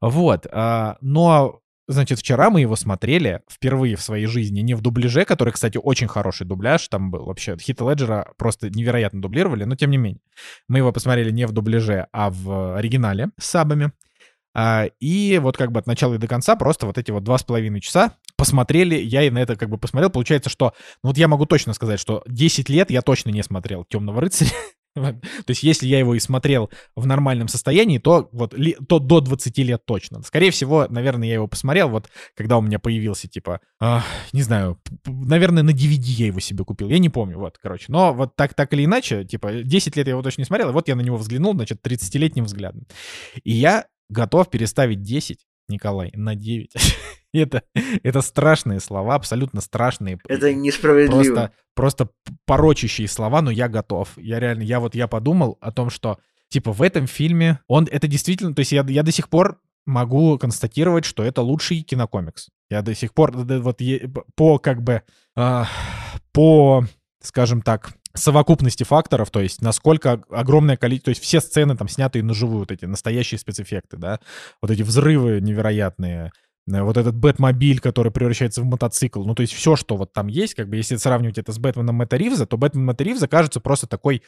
Вот. А, но Значит, вчера мы его смотрели впервые в своей жизни, не в дубляже, который, кстати, очень хороший дубляж там был. Вообще, Хита Леджера просто невероятно дублировали, но тем не менее. Мы его посмотрели не в дубляже, а в оригинале с сабами. А, и вот как бы от начала и до конца просто вот эти вот два с половиной часа посмотрели, я и на это как бы посмотрел. Получается, что, ну вот я могу точно сказать, что 10 лет я точно не смотрел «Темного рыцаря». То есть, если я его и смотрел в нормальном состоянии, то вот то до 20 лет точно. Скорее всего, наверное, я его посмотрел, вот когда у меня появился, типа, э, не знаю, наверное, на DVD я его себе купил. Я не помню, вот, короче. Но вот так, так или иначе, типа, 10 лет я его точно не смотрел, и вот я на него взглянул, значит, 30-летним взглядом. И я готов переставить 10, Николай, на 9. Это, это страшные слова, абсолютно страшные. Это несправедливо. Просто, просто порочащие слова, но я готов. Я реально, я вот, я подумал о том, что, типа, в этом фильме он, это действительно, то есть я, я до сих пор могу констатировать, что это лучший кинокомикс. Я до сих пор, вот по, как бы, э, по, скажем так, совокупности факторов, то есть насколько огромное количество, то есть все сцены там снятые на живую, вот эти настоящие спецэффекты, да, вот эти взрывы невероятные, э, вот этот Бэтмобиль, который превращается в мотоцикл, ну то есть все, что вот там есть, как бы если сравнивать это с Бэтменом Мэтта Ривза, то Бэтмен Мэтта Ривза кажется просто такой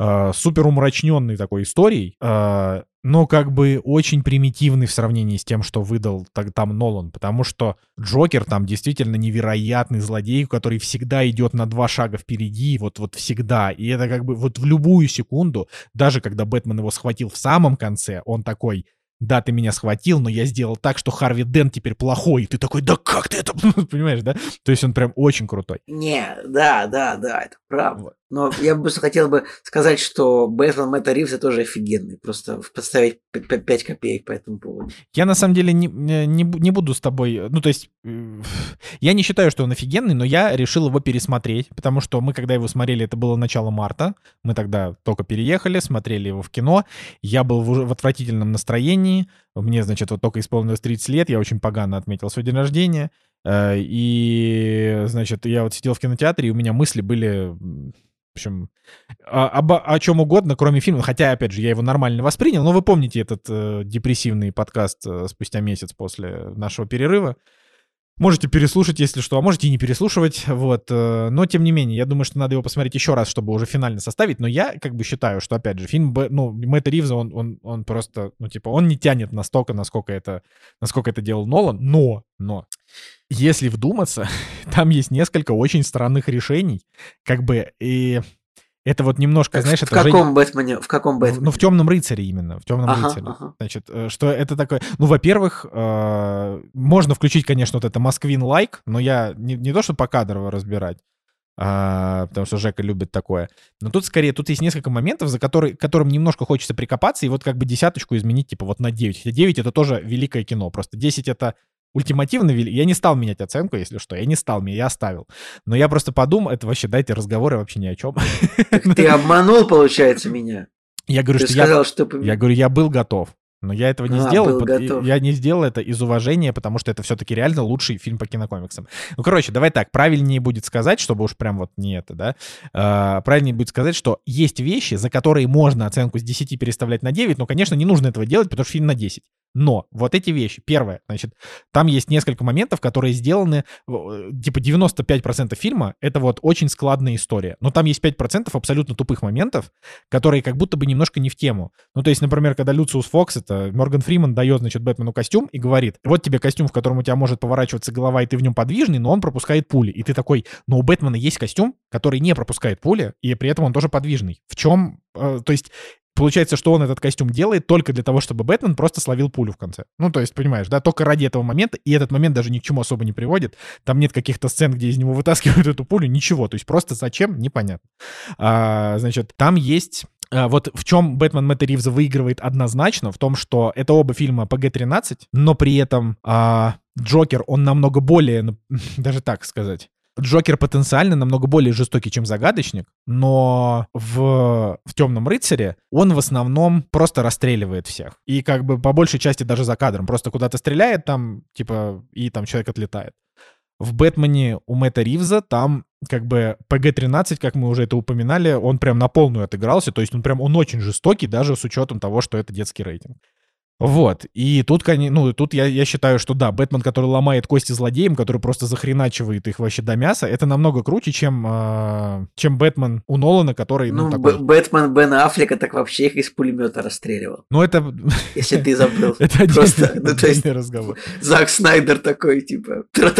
э, супер умрачненной такой историей, э, но как бы очень примитивный в сравнении с тем, что выдал так, там Нолан, потому что Джокер там действительно невероятный злодей, который всегда идет на два шага впереди, вот, вот всегда, и это как бы вот в любую секунду, даже когда Бэтмен его схватил в самом конце, он такой, да, ты меня схватил, но я сделал так, что Харви Дент теперь плохой. И ты такой, да как ты это... Понимаешь, да? То есть он прям очень крутой. Не, да, да, да, это правда. Но я бы просто хотел бы сказать, что Бэтмен Мэтта Ривза тоже офигенный. Просто поставить 5 копеек по этому поводу. Я на самом деле не, не, не буду с тобой... Ну, то есть, я не считаю, что он офигенный, но я решил его пересмотреть, потому что мы, когда его смотрели, это было начало марта. Мы тогда только переехали, смотрели его в кино. Я был в, в отвратительном настроении. Мне, значит, вот только исполнилось 30 лет, я очень погано отметил свой день рождения. Э, и, значит, я вот сидел в кинотеатре, и у меня мысли были в общем, о, об, о чем угодно, кроме фильма. Хотя, опять же, я его нормально воспринял. Но вы помните этот э, депрессивный подкаст э, спустя месяц после нашего перерыва. Можете переслушать, если что, а можете и не переслушивать, вот. Э, но, тем не менее, я думаю, что надо его посмотреть еще раз, чтобы уже финально составить. Но я как бы считаю, что, опять же, фильм, ну, Мэтта Ривза, он, он, он просто, ну, типа, он не тянет настолько, насколько это, насколько это делал Нолан. Но, но, если вдуматься, там есть несколько очень странных решений, как бы, и это вот немножко, так, знаешь, в это каком уже... Бэтмене? В каком Бэтмене? Ну, в «Темном рыцаре» именно, в «Темном ага, рыцаре». Ага. Значит, э, что это такое? Ну, во-первых, э, можно включить, конечно, вот это «Москвин лайк», но я не, не то, что по покадрово разбирать, а, потому что Жека любит такое. Но тут скорее, тут есть несколько моментов, за которые, которым немножко хочется прикопаться, и вот как бы десяточку изменить, типа вот на 9. Хотя 9 — это тоже великое кино, просто 10 — это ультимативно вели. Я не стал менять оценку, если что. Я не стал, я оставил. Но я просто подумал, это вообще, дайте разговоры вообще ни о чем. ты обманул, получается, меня. Я говорю, ты что сказал, я, что... я говорю, я был готов. Но я этого не А, сделал. под- готов. Я не сделал это из уважения, потому что это все-таки реально лучший фильм по кинокомиксам. Ну, короче, давай так, правильнее будет сказать, чтобы уж прям вот не это, да. а, правильнее будет сказать, что есть вещи, за которые можно оценку с 10 переставлять на 9, но, конечно, не нужно этого делать, потому что фильм на 10. Но вот эти вещи, первое, значит, там есть несколько моментов, которые сделаны, э, типа 95% фильма, это вот очень складная история. Но там есть 5% абсолютно тупых моментов, которые как будто бы немножко не в тему. Ну, то есть, например, когда Люциус Фокс, это Морган Фриман дает, значит, Бэтмену костюм и говорит, вот тебе костюм, в котором у тебя может поворачиваться голова, и ты в нем подвижный, но он пропускает пули. И ты такой, но у Бэтмена есть костюм, который не пропускает пули, и при этом он тоже подвижный. В чем... э, то есть Получается, что он этот костюм делает только для того, чтобы Бэтмен просто словил пулю в конце. Ну, то есть, понимаешь, да, только ради этого момента, и этот момент даже ни к чему особо не приводит. Там нет каких-то сцен, где из него вытаскивают эту пулю, ничего. То есть просто зачем, непонятно. А, значит, там есть а, вот в чем Бэтмен Мэтта Ривза выигрывает однозначно, в том, что это оба фильма PG-13, но при этом а, Джокер, он намного более, ну, даже так сказать, Джокер потенциально намного более жестокий, чем Загадочник, но в, в Темном рыцаре он в основном просто расстреливает всех. И как бы по большей части даже за кадром. Просто куда-то стреляет там, типа, и там человек отлетает. В Бэтмене у Мэтта Ривза там как бы PG-13, как мы уже это упоминали, он прям на полную отыгрался, то есть он прям, он очень жестокий, даже с учетом того, что это детский рейтинг. Вот, и тут, ну, тут я, я считаю, что да, Бэтмен, который ломает кости злодеям, который просто захреначивает их вообще до мяса, это намного круче, чем, э, чем Бэтмен у Нолана, который, ну, Ну, такой... Бэтмен Бена Аффлека так вообще их из пулемета расстреливал. Ну, это... Если ты забыл. Это Просто, ну, то есть, разговор. Зак Снайдер такой, типа. Ну,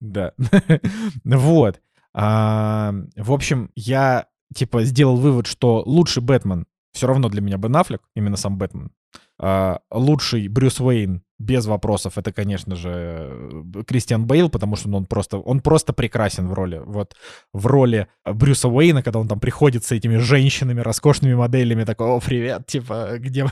Да. вот. А, в общем, я, типа, сделал вывод, что лучший Бэтмен все равно для меня Бен Аффлек, именно сам Бэтмен. А, лучший Брюс Уэйн без вопросов, это, конечно же, Кристиан Бейл, потому что ну, он просто, он просто прекрасен в роли. Вот в роли Брюса Уэйна, когда он там приходит с этими женщинами, роскошными моделями, такой, о, привет, типа, где...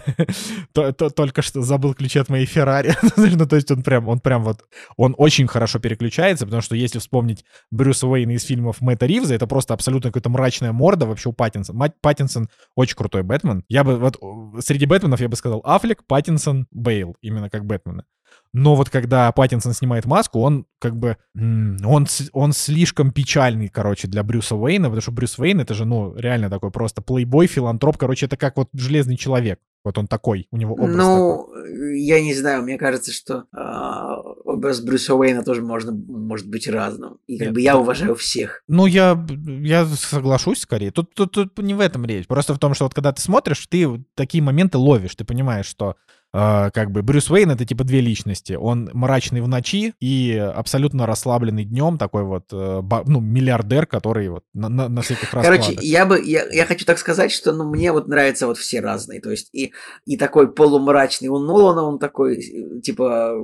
Только что забыл ключи от моей Феррари. ну, то есть он прям, он прям вот, он очень хорошо переключается, потому что если вспомнить Брюса Уэйна из фильмов Мэтта Ривза, это просто абсолютно какая-то мрачная морда вообще у Паттинсона. Мать Паттинсон очень крутой Бэтмен. Я бы вот среди Бэтменов я бы сказал Аффлек, Паттинсон, Бейл, именно как Бэтмена. Но вот когда Паттинсон снимает маску, он как бы... Он, он слишком печальный, короче, для Брюса Уэйна, потому что Брюс Уэйн — это же, ну, реально такой просто плейбой, филантроп. Короче, это как вот Железный Человек. Вот он такой, у него образ Ну, такой. я не знаю, мне кажется, что э, образ Брюса Уэйна тоже можно, может быть разным. И как Нет, бы я да. уважаю всех. Ну, я, я соглашусь скорее. Тут, тут, тут не в этом речь. Просто в том, что вот когда ты смотришь, ты такие моменты ловишь. Ты понимаешь, что Uh, как бы Брюс Уэйн это типа две личности. Он мрачный в ночи и абсолютно расслабленный днем, такой вот, uh, ну, миллиардер, который вот на, на, на всяких раскладах. Короче, я бы, я, я хочу так сказать, что, ну, мне вот нравятся вот все разные. То есть и, и такой полумрачный у Нолана, он такой, типа,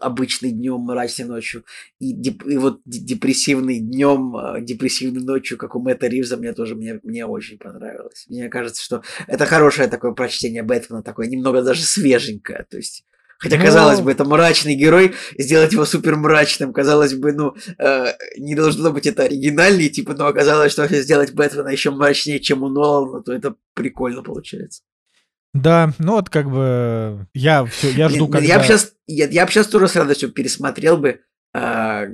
обычный днем, мрачный ночью. И, деп, и вот депрессивный днем, а, депрессивной ночью, как у Мэтта Ривза, мне тоже, мне, мне очень понравилось. Мне кажется, что это хорошее такое прочтение Бэтмена, такое немного даже свежее свеженькое. То есть Хотя, казалось бы, это мрачный герой, сделать его супер мрачным, казалось бы, ну, э, не должно быть это оригинальный, типа, но оказалось, что если сделать Бэтмена еще мрачнее, чем у Нолана, то это прикольно получается. Да, ну вот как бы я все, я жду, когда... Я бы сейчас, я, я бы сейчас тоже с радостью пересмотрел бы а,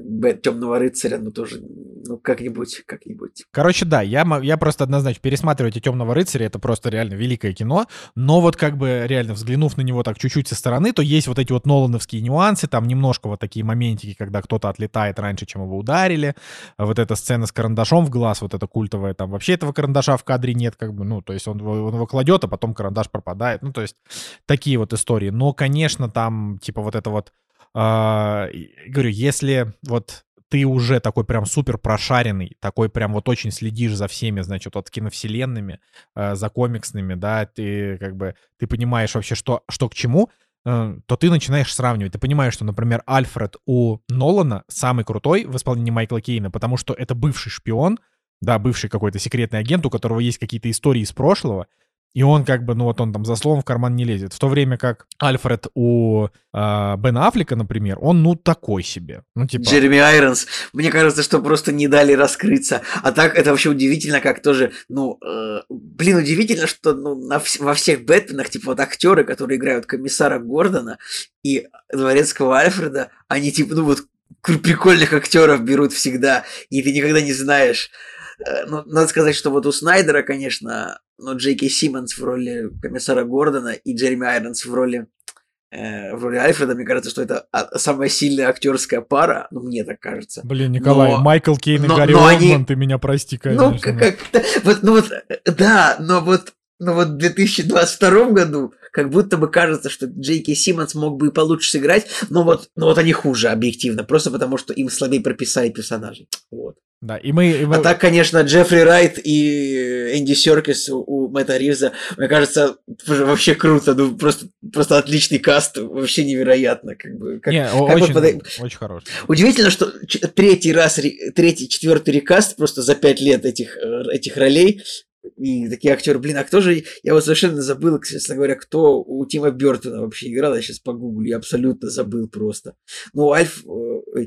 Темного рыцаря, ну тоже, ну как-нибудь, как-нибудь. Короче, да, я, я просто однозначно пересматривать и Темного рыцаря, это просто реально великое кино, но вот как бы реально взглянув на него так чуть-чуть со стороны, то есть вот эти вот Нолановские нюансы, там немножко вот такие моментики, когда кто-то отлетает раньше, чем его ударили, вот эта сцена с карандашом в глаз, вот эта культовая, там вообще этого карандаша в кадре нет, как бы, ну, то есть он, он его кладет, а потом карандаш пропадает, ну, то есть такие вот истории. Но, конечно, там, типа, вот это вот говорю, если вот ты уже такой прям супер прошаренный, такой прям вот очень следишь за всеми, значит, вот киновселенными, э, за комиксными, да, ты как бы, ты понимаешь вообще, что, что к чему, э, то ты начинаешь сравнивать. Ты понимаешь, что, например, Альфред у Нолана самый крутой в исполнении Майкла Кейна, потому что это бывший шпион, да, бывший какой-то секретный агент, у которого есть какие-то истории из прошлого, и он как бы, ну вот он там за словом в карман не лезет. В то время как Альфред у э, Бена Аффлека, например, он ну такой себе. Ну, типа... Джереми Айронс. Мне кажется, что просто не дали раскрыться. А так это вообще удивительно, как тоже, ну, э, блин, удивительно, что ну, на вс- во всех Бэтменах, типа вот актеры, которые играют комиссара Гордона и дворецкого Альфреда, они типа, ну вот прикольных актеров берут всегда, и ты никогда не знаешь, ну, надо сказать, что вот у Снайдера, конечно, ну, Джейки Симмонс в роли комиссара Гордона и Джереми Айронс в роли э, в роли Альфреда, мне кажется, что это а, самая сильная актерская пара, ну, мне так кажется. Блин, Николай, но, Майкл Кейн и но, Гарри но Олдман, они... ты меня прости, ну, конечно. Ну, как, как вот, ну вот, да, но вот, но вот в 2022 году как будто бы кажется, что Джейки Симмонс мог бы и получше сыграть, но вот, но вот они хуже, объективно, просто потому что им слабее прописали персонажей. Вот. Да, и мы, и мы... А так, конечно, Джеффри Райт и Энди Серкис у Мэтта Ривза, мне кажется, вообще круто, ну просто, просто отличный каст, вообще невероятно, как бы. Как, Не, как очень, вот очень хороший. Удивительно, что третий раз, третий, четвертый рекаст просто за пять лет этих, э, этих ролей, и такие актеры, блин, а кто же, я вот совершенно забыл, честно говоря, кто у Тима Бертона вообще играл, я сейчас погуглю, я абсолютно забыл просто. Ну, Альф, э,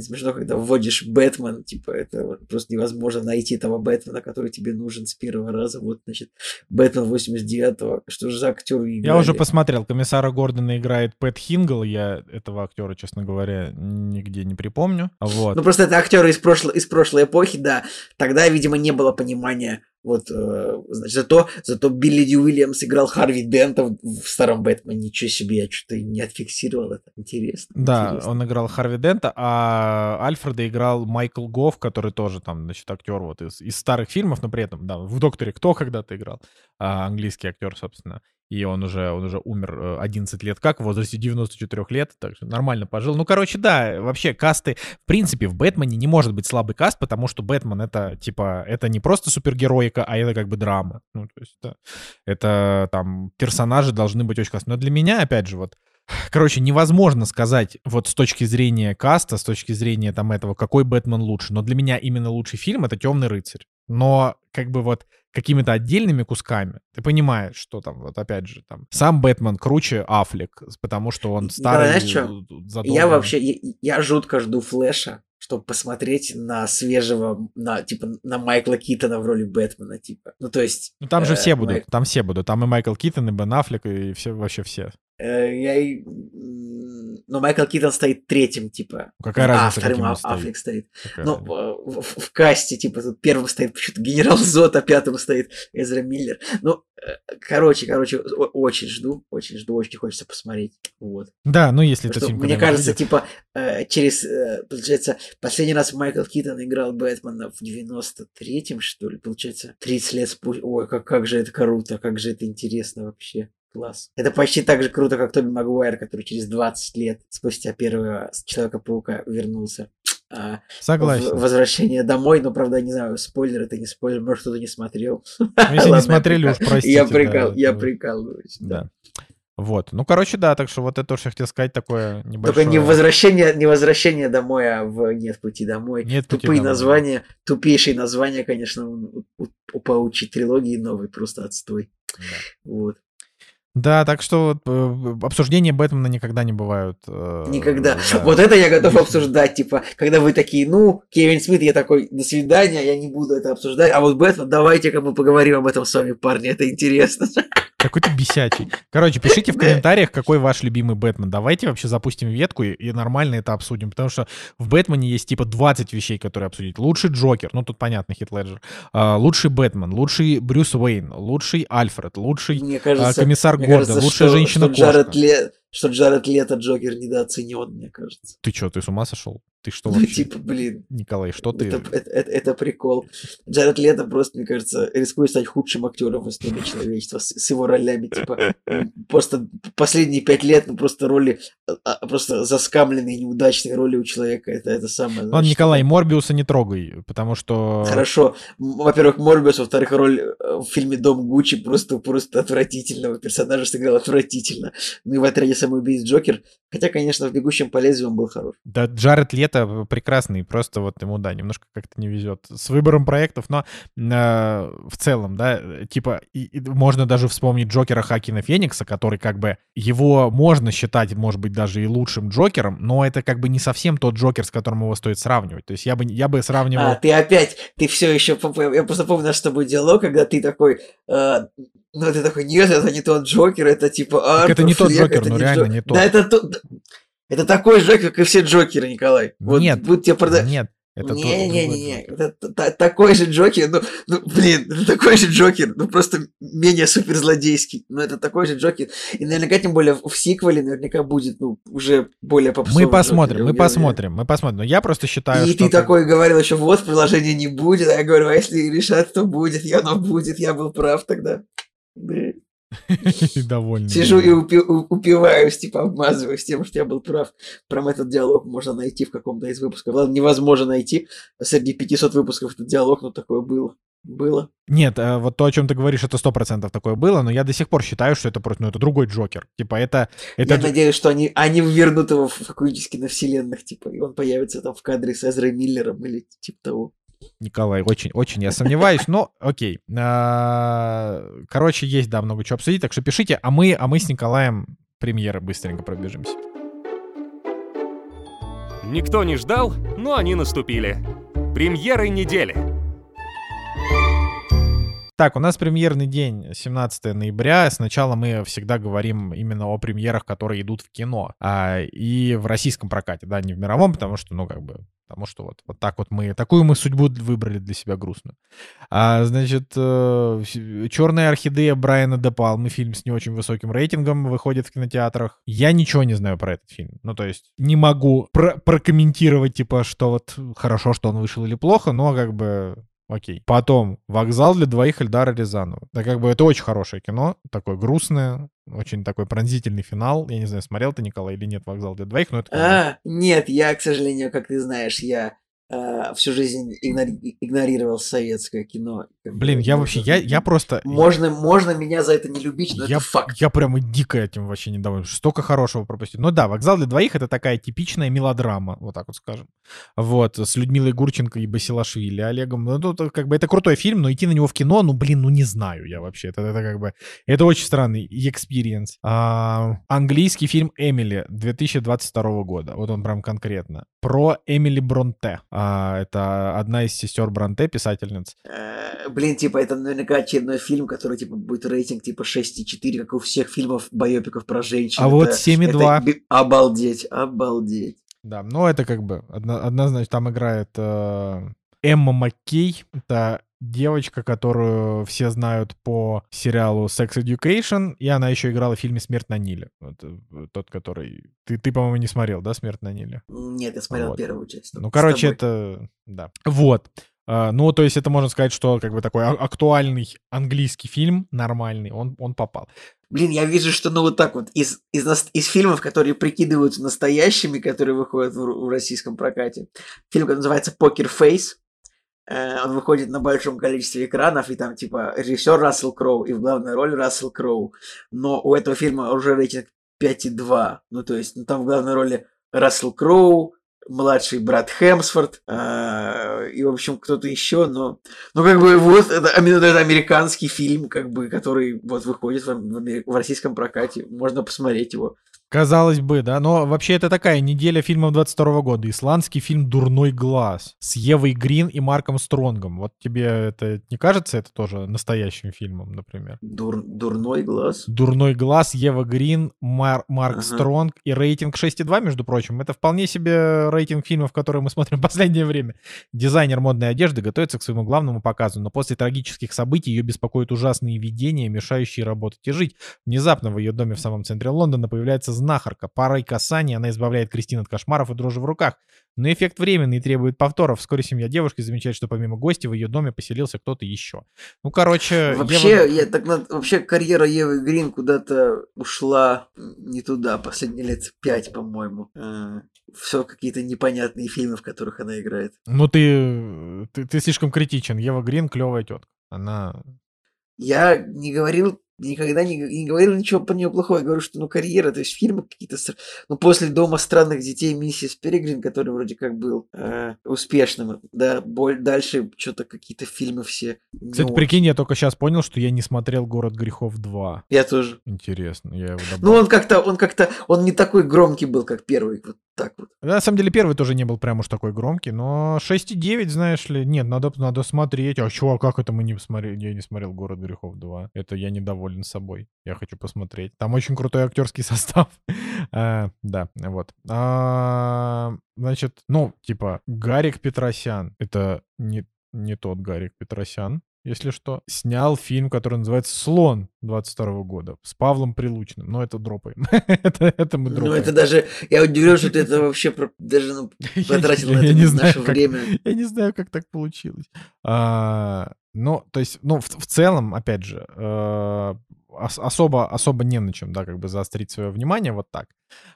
смешно, когда вводишь Бэтмен, типа, это просто невозможно найти того Бэтмена, который тебе нужен с первого раза. Вот, значит, Бэтмен 89-го. Что же за актер? Я уже посмотрел. Комиссара Гордона играет Пэт Хингл. Я этого актера, честно говоря, нигде не припомню. Вот. Ну, просто это актеры из прошлой, из прошлой эпохи, да. Тогда, видимо, не было понимания вот, э, значит, зато, зато Билли Дью Уильямс играл Харви Дента в, в старом Бэтмене. Ничего себе, я что-то не отфиксировал это. Интересно. Да, интересно. он играл Харви Дента, а Альфреда играл Майкл Гофф, который тоже там, значит, актер вот из, из старых фильмов, но при этом, да, в «Докторе Кто» когда-то играл, а, английский актер, собственно и он уже, он уже умер 11 э, лет как, в возрасте 94 лет, так что нормально пожил. Ну, короче, да, вообще касты, в принципе, в Бэтмене не может быть слабый каст, потому что Бэтмен это, типа, это не просто супергероика, а это как бы драма. Ну, то есть это, это там персонажи должны быть очень классные. Но для меня, опять же, вот, Короче, невозможно сказать вот с точки зрения каста, с точки зрения там этого, какой Бэтмен лучше. Но для меня именно лучший фильм — это «Темный рыцарь». Но как бы вот какими-то отдельными кусками, ты понимаешь, что там, вот опять же, там, сам Бэтмен круче Аффлек, потому что он старый, знаешь что? Я вообще, я, я жутко жду Флэша, чтобы посмотреть на свежего, на, типа, на Майкла Китона в роли Бэтмена, типа. Ну, то есть... Ну, там же э, все будут, Майк... там все будут. Там и Майкл Китон, и Бен Аффлек, и все, вообще все. Э, я Но Майкл Китон стоит третьим, типа. Какая разница, а, вторым а, Аффлек стоит. Какая ну, в, в, в касте, типа, тут первым стоит почему-то генерал Зот, а пятым стоит Эзра Миллер. Ну, э, короче, короче, очень жду, очень жду, очень хочется посмотреть. Вот. Да, ну если это фильм Мне кажется, типа, э, через, получается, последний раз Майкл Китон играл Бэтмена в 93-м, что ли, получается, 30 лет спустя. Ой, как, как же это круто, как же это интересно вообще. Класс. Это почти так же круто, как Тоби Магуайр, который через 20 лет спустя первого Человека-паука вернулся. А, Согласен. Возвращение домой, но, правда, не знаю, спойлер это не спойлер, может, кто-то не смотрел. Ну, если не смотрели, уж простите. Я прикал, я прикалываюсь. Да. Вот. Ну, короче, да, так что вот это, что я хотел сказать, такое небольшое... Только не возвращение, не возвращение домой, а в «Нет пути домой». Нет пути Тупые домой. названия, тупейшие названия, конечно, у, у, у паучьей трилогии новый, просто отстой. Да. Вот. Да, так что э, обсуждения Бэтмена никогда не бывают. Э, никогда. Да. Вот это я готов обсуждать, типа, когда вы такие, ну, Кевин Смит, я такой, до свидания, я не буду это обсуждать, а вот Бэтмен, давайте-ка мы поговорим об этом с вами, парни, это интересно. Какой то бесячий. Короче, пишите в комментариях, какой ваш любимый Бэтмен. Давайте вообще запустим ветку и, и нормально это обсудим. Потому что в Бэтмене есть типа 20 вещей, которые обсудить. Лучший Джокер, ну тут понятно, Хит Леджер. А, лучший Бэтмен, лучший Брюс Уэйн, лучший Альфред, лучший мне кажется, а, комиссар мне Гордон, кажется, лучшая женщина-кошка. Джаред, что Джаред Лето Джокер недооценен, мне кажется. Ты что, ты с ума сошел? Ты что вообще? Ну, типа, блин. Николай, что ты? Это, это, это, это прикол. Джаред Лето просто, мне кажется, рискует стать худшим актером в истории человечества с, с его ролями. Типа, просто последние пять лет, ну, просто роли, а, а, просто заскамленные, неудачные роли у человека. Это, это самое... Он, Николай, Морбиуса не трогай, потому что... Хорошо. Во-первых, Морбиус, во-вторых, роль э, в фильме «Дом Гуччи» просто, просто отвратительного персонажа сыграл отвратительно. Ну и в отряде самоубийц Джокер. Хотя, конечно, в «Бегущем по лезвию» он был хорош. Да, Джаред Лето прекрасный, просто вот ему, да, немножко как-то не везет с выбором проектов, но э, в целом, да, типа, и, и можно даже вспомнить Джокера Хакина Феникса, который как бы, его можно считать, может быть, даже и лучшим Джокером, но это как бы не совсем тот Джокер, с которым его стоит сравнивать. То есть я бы, я бы сравнивал... А, ты опять, ты все еще, я просто помню наш с тобой диалог, когда ты такой, э, ну, ты такой, нет, это не тот Джокер, это типа Артур Это не тот Джокер, ну реально не тот. Да, это. Это такой же, как и все Джокеры, Николай. Вот нет, будь тебе прода... нет. Это не, не, не, не, это такой же Джокер, ну, ну, блин, это такой же Джокер, ну, просто менее суперзлодейский, но это такой же Джокер, и наверняка, тем более, в сиквеле наверняка будет, ну, уже более попсовый Мы посмотрим, Джокер, мы посмотрим, мы посмотрим, но я просто считаю, И ты такой говорил еще, вот, приложения не будет, а я говорю, а если решат, то будет, и оно будет, я был прав тогда. Да. Довольно. Сижу и упи- упиваюсь, типа обмазываюсь тем, что я был прав. Прям этот диалог можно найти в каком-то из выпусков. Ладно, невозможно найти среди 500 выпусков этот диалог, но такое было. Было. Нет, э, вот то, о чем ты говоришь, это сто процентов такое было, но я до сих пор считаю, что это просто, ну, это другой Джокер. Типа, это... это... Я надеюсь, что они, они вернут его в какую-нибудь киновселенных, типа, и он появится там в кадре с Эзрой Миллером или типа того. Николай, очень, очень я сомневаюсь, но окей. А, короче, есть, да, много чего обсудить, так что пишите, а мы, а мы с Николаем премьеры быстренько пробежимся. Никто не ждал, но они наступили. Премьеры недели. Так, у нас премьерный день 17 ноября. Сначала мы всегда говорим именно о премьерах, которые идут в кино. А, и в российском прокате, да, не в мировом, потому что, ну, как бы, потому что вот, вот так вот мы, такую мы судьбу выбрали для себя грустную. А, значит, э, «Черная орхидея» Брайана Де Палмы, фильм с не очень высоким рейтингом, выходит в кинотеатрах. Я ничего не знаю про этот фильм. Ну, то есть, не могу про прокомментировать, типа, что вот хорошо, что он вышел или плохо, но как бы Окей. Потом «Вокзал для двоих» Эльдара Рязанова. Да как бы это очень хорошее кино, такое грустное, очень такой пронзительный финал. Я не знаю, смотрел ты, Николай, или нет «Вокзал для двоих», но это... А, нет, я, к сожалению, как ты знаешь, я э, всю жизнь игнори- игнорировал советское кино. Блин, я вообще, я, я просто... Можно, можно меня за это не любить, но я, это факт. я прямо дико этим вообще недоволен. Столько хорошего пропустил. Ну да, «Вокзал для двоих» — это такая типичная мелодрама, вот так вот скажем. Вот, с Людмилой Гурченко и Басилашвили, Олегом. Ну, тут как бы это крутой фильм, но идти на него в кино, ну, блин, ну не знаю я вообще. Это, это как бы... Это очень странный experience. А, английский фильм «Эмили» 2022 года. Вот он прям конкретно. Про Эмили Бронте. А, это одна из сестер Бронте, писательниц. Э, Блин, типа, это наверняка очередной фильм, который, типа, будет рейтинг, типа, 6,4, как у всех фильмов байопиков про женщин. А вот Это- 7,2. это Обалдеть, обалдеть. Да, ну это как бы одно- однозначно там играет э, Эмма Маккей. Это девочка, которую все знают по сериалу Sex Education, и она еще играла в фильме «Смерть на Ниле». Вот, э, тот, который... Ты, ты по-моему, не смотрел, да, «Смерть на Ниле»? Нет, я смотрел Вот. первую часть. Ну, короче, это... Да. Вот. А, Ну, то есть это можно сказать, что как бы такой а- актуальный английский фильм, нормальный, он, он попал. Блин, я вижу, что ну вот так вот из, из, из фильмов, которые прикидываются настоящими, которые выходят в, в российском прокате. Фильм который называется Покер Фейс. Э, Он выходит на большом количестве экранов, и там типа режиссер Рассел Кроу, и в главной роли Рассел Кроу. Но у этого фильма уже рейтинг 5,2. Ну, то есть, ну, там в главной роли Рассел Кроу, младший брат Хемсфорд, э, и, в общем, кто-то еще, но... Ну, как бы, вот, это, именно это американский фильм, как бы, который вот выходит в, в в российском прокате. Можно посмотреть его. Казалось бы, да, но вообще это такая неделя фильмов 22 года. Исландский фильм «Дурной глаз» с Евой Грин и Марком Стронгом. Вот тебе это не кажется это тоже настоящим фильмом, например? Дур, дурной глаз. «Дурной глаз», Ева Грин, Мар- Марк Ага. Стронг и рейтинг 6,2, между прочим. Это вполне себе рейтинг фильмов, которые мы смотрим в последнее время. Дизайнер модной одежды готовится к своему главному показу, но после трагических событий ее беспокоят ужасные видения, мешающие работать и жить. Внезапно в ее доме в самом центре Лондона появляется знахарка. Парой касаний она избавляет Кристин от кошмаров и дрожи в руках. Но эффект временный и требует повторов. Вскоре семья девушки замечает, что помимо гостя в ее доме поселился кто-то еще. Ну, короче... Вообще, Ева- я так над- вообще карьера Евы Грин куда-то ушла не туда последние лет пять, по-моему. Все какие-то непонятные фильмы, в которых она играет. Ну, ты, ты, ты слишком критичен. Ева Грин клевая тетка. Она... Я не говорил, никогда не, не говорил ничего про нее плохого. Я говорю, что ну карьера, то есть фильмы какие-то... Ну, после «Дома странных детей» миссис Перегрин, который вроде как был э, успешным, да, боль, дальше что-то какие-то фильмы все... Кстати, очень. прикинь, я только сейчас понял, что я не смотрел «Город грехов 2». Я тоже. Интересно, я его Ну, добавил. он как-то, он как-то, он не такой громкий был, как первый. Вот так вот. На самом деле, первый тоже не был прям уж такой громкий, но 6,9, знаешь ли, нет, надо, надо смотреть. А чё, а как это мы не посмотрели? Я не смотрел «Город грехов 2». Это я недоволен собой. Я хочу посмотреть. Там очень крутой актерский состав. А, Да, вот. А, Значит, ну, типа, Гарик Петросян. Это не, не тот Гарик Петросян, если что. Снял фильм, который называется «Слон» 22 года с Павлом Прилучным. Но это дропаем. это, это мы Ну, дропаем. это даже, я удивлен, что ты это вообще даже ну, потратил на это не наше знаю, как- время. Я не знаю, как так получилось. А, ну, то есть, ну, в, в целом, опять же, э, ос- особо, особо не на чем, да, как бы заострить свое внимание, вот так.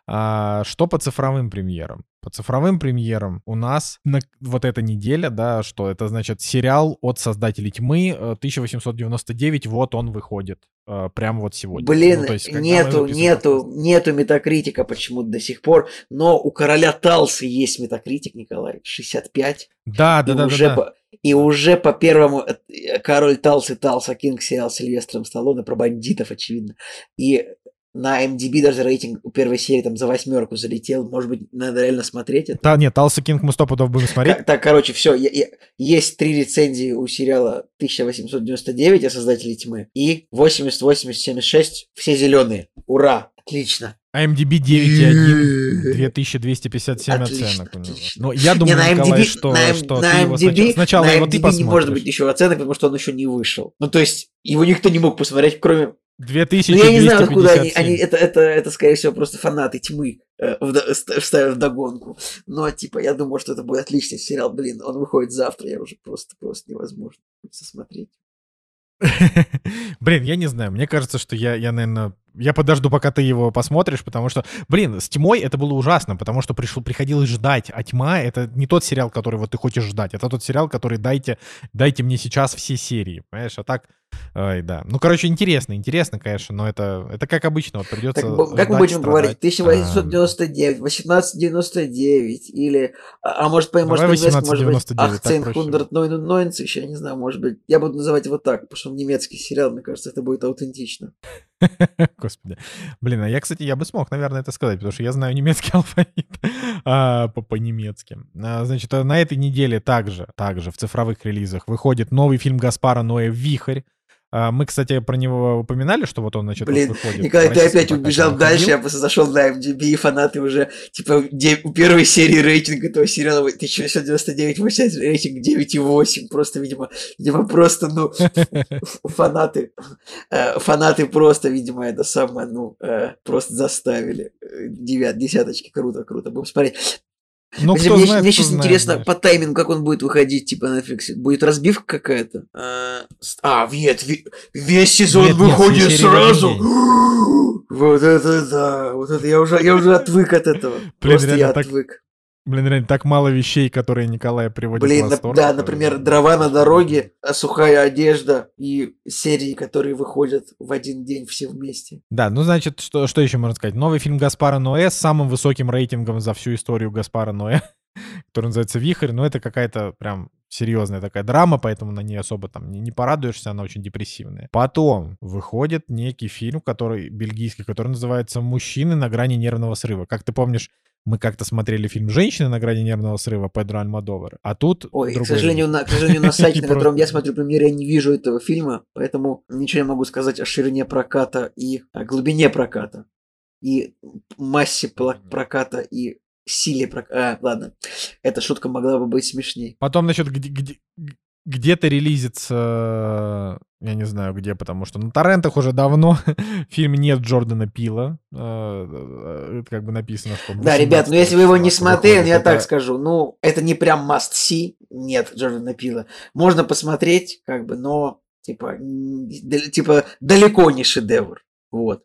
А, что по цифровым премьерам? По цифровым премьерам у нас на, вот эта неделя, да, что это значит сериал от создателей тьмы э, 1899, вот он выходит. э, Прямо вот сегодня. Блин, Ну, есть, нету, нету, нету метакритика почему-то до сих пор, но у короля Талсы есть метакритик, Николай, 65. Да, да, и, да, да, уже да. По, и уже по первому э, король Талсы, Талса Кинг сериал с Сильвестром Сталлоне про бандитов, очевидно. И на MDB даже рейтинг у первой серии там за восьмерку залетел. Может быть, надо реально смотреть это. Да, нет, Талса Кинг мы сто пудов будем смотреть. Ка- Так, короче, все. Есть три рецензии у сериала 1899 о создателе тьмы и 80, 80, 76 все зеленые. Ура! Отлично. IMDb 9,1, 2257 Отлично, оценок у него. отлично. Ну, я Не, думаю, на Николай, MDB, что, на, что на ты его сначала, сначала на его ты посмотришь. не может быть еще оценок, потому что он еще не вышел. Ну, то есть, его никто не мог посмотреть, кроме... Ну, я не знаю, откуда они... 2257. они это, это, это, скорее всего, просто фанаты тьмы э, ст- вставят вдогонку. Но, типа, я думаю, что это будет отличный сериал. Блин, он выходит завтра, я уже просто, просто невозможно смотреть. Блин, я не знаю. Мне кажется, что я, я, наверное, я подожду, пока ты его посмотришь, потому что, блин, с тьмой это было ужасно, потому что пришел, приходилось ждать, а тьма это не тот сериал, который вот ты хочешь ждать, это тот сериал, который дайте, дайте мне сейчас все серии, понимаешь, а так, ой, да. Ну, короче, интересно, интересно, конечно, но это, это как обычно, вот придется Так, как мы будем говорить, 1899, 1899, или, а, а может, по может, может быть, Ахцейнхундерт я не знаю, может быть, я буду называть его так, потому что он немецкий сериал, мне кажется, это будет аутентично. Господи. Блин, а я, кстати, я бы смог, наверное, это сказать, потому что я знаю немецкий алфавит а, по, по-немецки. А, значит, а на этой неделе также, также в цифровых релизах выходит новый фильм Гаспара Ноя «Вихрь». А, мы, кстати, про него упоминали, что вот он, значит, Блин, вот выходит. Николай, ты опять убежал дальше, я просто зашел на MDB, и фанаты уже, типа, у первой серии рейтинга этого сериала 1999 получается рейтинг 9,8, просто, видимо, видимо, просто, ну, фанаты, э, фанаты просто, видимо, это самое, ну, э, просто заставили. Девят, десяточки, круто, круто, будем смотреть. Ну, кто мне, знает, мне кто сейчас знает, интересно знаешь. по таймингу, как он будет выходить, типа, на Netflix. Будет разбивка какая-то? А, а нет, весь сезон нет, выходит нет, сразу. Вот это да, вот это я уже, я уже отвык от этого. Блин, Просто я так, отвык. Блин, реально, так мало вещей, которые Николай приводит Блин, в восторг. да, например, дрова на дороге, а сухая одежда и серии, которые выходят в один день все вместе. Да, ну, значит, что, что еще можно сказать? Новый фильм Гаспара Ноэ с самым высоким рейтингом за всю историю Гаспара Ноэ, который называется «Вихрь», но это какая-то прям серьезная такая драма, поэтому на ней особо там не, не порадуешься, она очень депрессивная. Потом выходит некий фильм, который бельгийский, который называется «Мужчины на грани нервного срыва». Как ты помнишь, мы как-то смотрели фильм «Женщины на грани нервного срыва» Педро Альмадовар, а тут... Ой, к сожалению, на, к сожалению, на сайте, на котором я смотрю премьеры, я не вижу этого фильма, поэтому ничего не могу сказать о ширине проката и о глубине проката, и массе проката, и силе проката. А, ладно, эта шутка могла бы быть смешней. Потом, значит, где, где, где-то релизится, я не знаю где, потому что на торрентах уже давно фильм нет Джордана Пила. Э, это как бы написано, что... Да, ребят, но ну если вы его не смотрели, я так скажу, ну, это не прям must see, нет Джордана Пила. Можно посмотреть, как бы, но, типа, типа далеко не шедевр. Вот.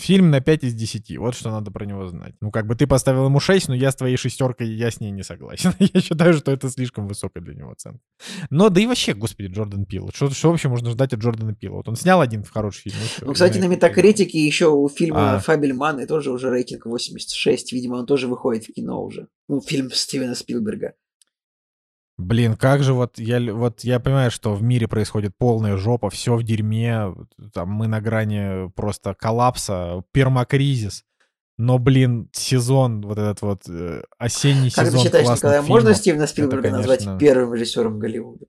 Фильм на 5 из 10. Вот что надо про него знать. Ну, как бы ты поставил ему 6, но я с твоей шестеркой, я с ней не согласен. я считаю, что это слишком высокая для него оценка. Но да и вообще, господи, Джордан Пил. Что, что вообще можно ждать от Джордана Пила? Вот он снял один хороший фильм. Ну, ну кстати, на Метакритике еще у фильма а. Фабельман и тоже уже рейтинг 86. Видимо, он тоже выходит в кино уже. Ну, фильм Стивена Спилберга. Блин, как же вот я вот я понимаю, что в мире происходит полная жопа, все в дерьме, там мы на грани просто коллапса, пермакризис. Но, блин, сезон, вот этот вот э, осенний как сезон Как ты считаешь, Николай, фильмов, можно Стивена Спилберга это, конечно... назвать первым режиссером Голливуда?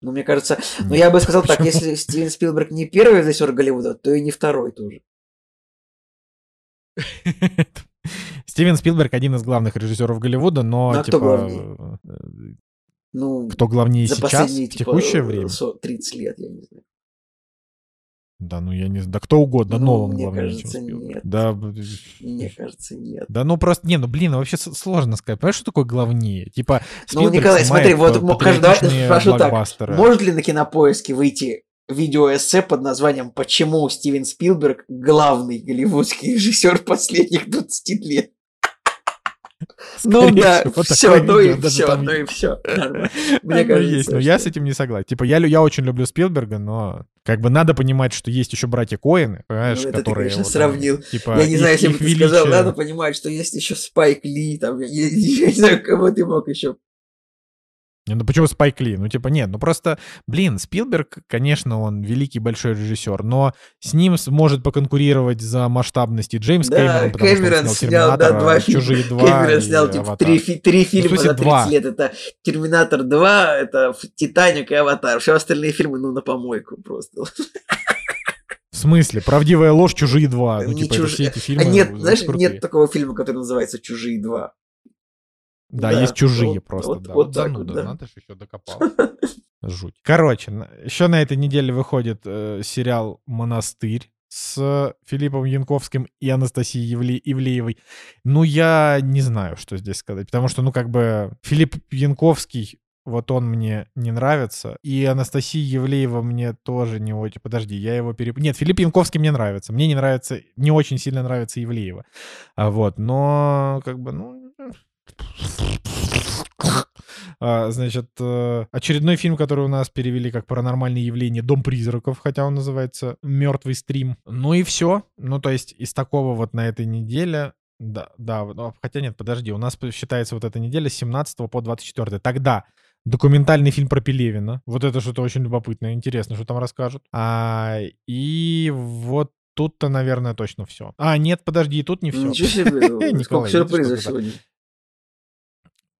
Ну, мне кажется, ну я бы сказал так, если Стивен Спилберг не первый режиссер Голливуда, то и не второй тоже. Стивен Спилберг один из главных режиссеров Голливуда, но, ну, типа... Кто главнее? Э, ну, кто главнее за сейчас, в типа, текущее время? 30 лет, я не знаю. Да, ну я не знаю. Да кто угодно, ну, Нолан мне главное. Кажется, нет. Да. Мне кажется, нет. Да ну просто, не, ну блин, ну, вообще сложно сказать. Понимаешь, что такое главнее? Типа, Ну, Николай, смотри, вот каждый спрошу так. Может ли на кинопоиске выйти видеоэссе под названием «Почему Стивен Спилберг главный голливудский режиссер последних 20 лет?» Ну да, все, ну и все, ну и все. Мне кажется, есть, но я с этим не согласен. Типа, я, я очень люблю Спилберга, но как бы надо понимать, что есть еще братья Коины, понимаешь, ну, которые... ты, конечно, сравнил. Типа, я не знаю, если бы ты сказал, надо понимать, что есть еще Спайк Ли, там, я, я, я не знаю, кого ты мог еще ну почему Спайк Ли? Ну типа нет, ну просто, блин, Спилберг, конечно, он великий большой режиссер, но с ним может поконкурировать за масштабности Джеймс да, Кэмерон, потому Кэмерон что он снял, снял да, два Чужие два Кэмерон снял типа три, три ну, фильма ну, за 30 два. лет. Это Терминатор 2, это Титаник и Аватар. Все остальные фильмы, ну, на помойку просто. В смысле? Правдивая ложь, чужие два. Ну, типа, чуж... все эти фильмы. А нет, знаешь, крутые. нет такого фильма, который называется Чужие два. Да, да, есть чужие вот, просто, вот, да. Вот, вот зануда, вот, да. надо же еще докопал. Жуть. Короче, еще на этой неделе выходит э, сериал «Монастырь» с Филиппом Янковским и Анастасией Евле... Ивлеевой. Ну, я не знаю, что здесь сказать, потому что, ну, как бы, Филипп Янковский вот он мне не нравится. И Анастасия Евлеева мне тоже не очень... Подожди, я его переп... Нет, Филипп Янковский мне нравится. Мне не нравится... Не очень сильно нравится Евлеева. А вот, но как бы, ну... А, значит, э, очередной фильм, который у нас перевели как «Паранормальные явления. Дом призраков», хотя он называется «Мертвый стрим». Ну и все. Ну, то есть из такого вот на этой неделе да, да, хотя нет, подожди, у нас считается вот эта неделя с 17 по 24. Тогда документальный фильм про Пелевина. Вот это что-то очень любопытное, интересно, что там расскажут. А, и вот тут-то, наверное, точно все. А, нет, подожди, тут не все. Ничего себе, сколько сюрпризов сегодня.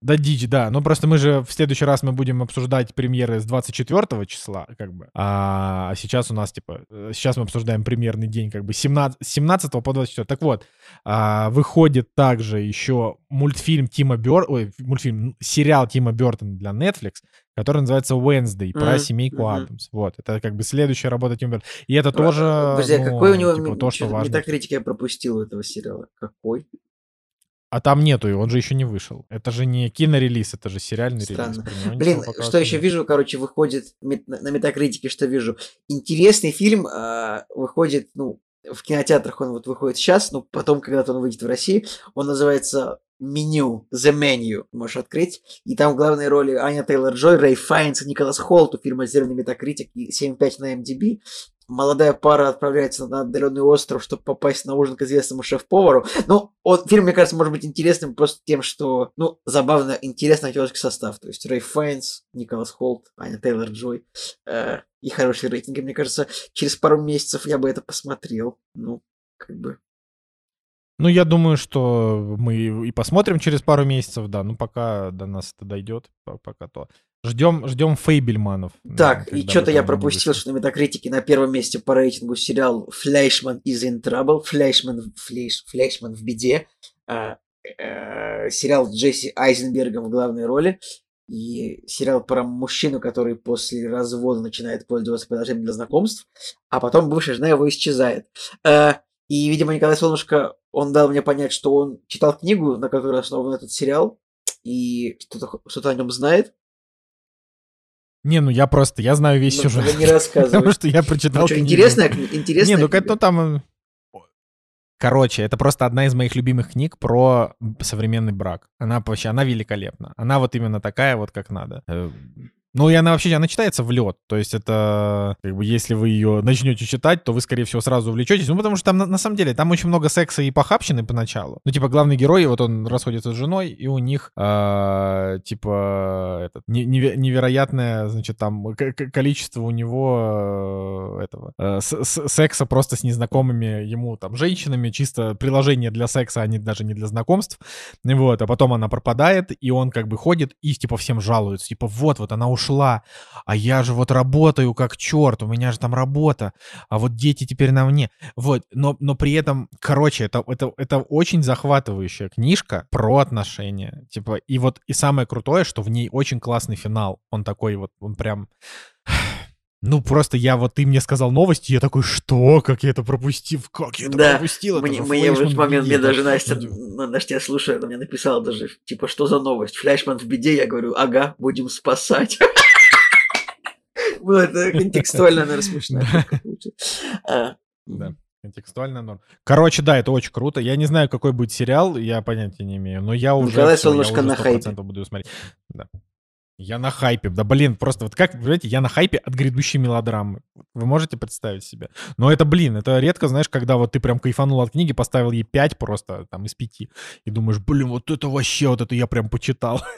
Да, дичь, да. Ну, просто мы же в следующий раз мы будем обсуждать премьеры с 24 числа, как бы. А сейчас у нас, типа, э, сейчас мы обсуждаем премьерный день, как бы, 17, 17 по 24. Так вот, а, выходит также еще мультфильм Тима Бёр... Ой, мультфильм, сериал Тима Бертона для Netflix, который называется Wednesday, про mm-hmm. семейку mm-hmm. Адамс. Вот, это как бы следующая работа Тима Бертона. И это тоже, Подожди, а ну, какой у него типа, то, что важно. Метакритик я пропустил этого сериала. Какой? А там нету, он же еще не вышел. Это же не кинорелиз, это же сериальный Странно. релиз. Блин, что еще вижу, короче, выходит на Метакритике, что вижу. Интересный фильм э, выходит, ну, в кинотеатрах он вот выходит сейчас, но потом, когда-то он выйдет в России, он называется меню, The Menu, можешь открыть. И там в главной роли Аня Тейлор-Джой, Рэй Файнс и Николас Холт. У фильма «Зеленый метакритик» и 7.5 на MDB молодая пара отправляется на отдаленный остров, чтобы попасть на ужин к известному шеф-повару. Ну, вот фильм, мне кажется, может быть интересным просто тем, что, ну, забавно, интересный актерский состав. То есть Рэй Файнс, Николас Холт, Аня Тейлор-Джой э, и хорошие рейтинги. Мне кажется, через пару месяцев я бы это посмотрел. Ну, как бы ну, я думаю, что мы и посмотрим через пару месяцев, да. Ну, пока до нас это дойдет, пока то. Ждем, ждем Фабельманов. Так, да, и что-то я пропустил, что на Метакритике на первом месте по рейтингу сериал «Fleishman is in trouble», «Флэшман, флэш, флэшман в беде», а, э, сериал с Джесси Айзенбергом в главной роли, и сериал про мужчину, который после развода начинает пользоваться приложением для знакомств, а потом бывшая жена его исчезает. Э, и, видимо, Николай Солнышко, он дал мне понять, что он читал книгу, на которой основан этот сериал, и что-то, что-то о нем знает. Не, ну я просто, я знаю весь ну, сюжет. не рассказывай. Потому что я прочитал ну, что, интересная, интересная Не, ну это там... Э, короче, это просто одна из моих любимых книг про современный брак. Она вообще, она великолепна. Она вот именно такая вот, как надо. Ну, и она вообще, она читается в лед. То есть это, как бы, если вы ее начнете читать, то вы, скорее всего, сразу увлечетесь. Ну, потому что там, на, на самом деле, там очень много секса и похабщины поначалу. Ну, типа, главный герой, вот он расходится с женой, и у них, э, типа, этот, невероятное, значит, там, количество у него э, этого, э, секса просто с незнакомыми ему, там, женщинами, чисто приложение для секса, а не даже не для знакомств. Вот, а потом она пропадает, и он, как бы, ходит и, типа, всем жалуется. Типа, вот, вот она ушла ушла, а я же вот работаю как черт, у меня же там работа, а вот дети теперь на мне. Вот, но, но при этом, короче, это, это, это очень захватывающая книжка про отношения. Типа, и вот, и самое крутое, что в ней очень классный финал. Он такой вот, он прям... Ну, просто я вот, ты мне сказал новости, я такой, что? Как я это пропустил? Как я это да, пропустил? Мне, это мне в этот момент, мне даже Настя, ну, Настя, я слушаю, она мне написала даже, типа, что за новость? Флешман в беде? Я говорю, ага, будем спасать. Было это контекстуально, наверное, смешно. А, да. Контекстуально норм. Короче, да, это очень круто. Я не знаю, какой будет сериал, я понятия не имею, но я уже... Николай Солнышко на хайпе. буду смотреть. Да. Я на хайпе. Да блин, просто вот как, понимаете, я на хайпе от грядущей мелодрамы. Вы можете представить себе? Но это, блин, это редко, знаешь, когда вот ты прям кайфанул от книги, поставил ей 5 просто, там, из 5, и думаешь, блин, вот это вообще, вот это я прям почитал.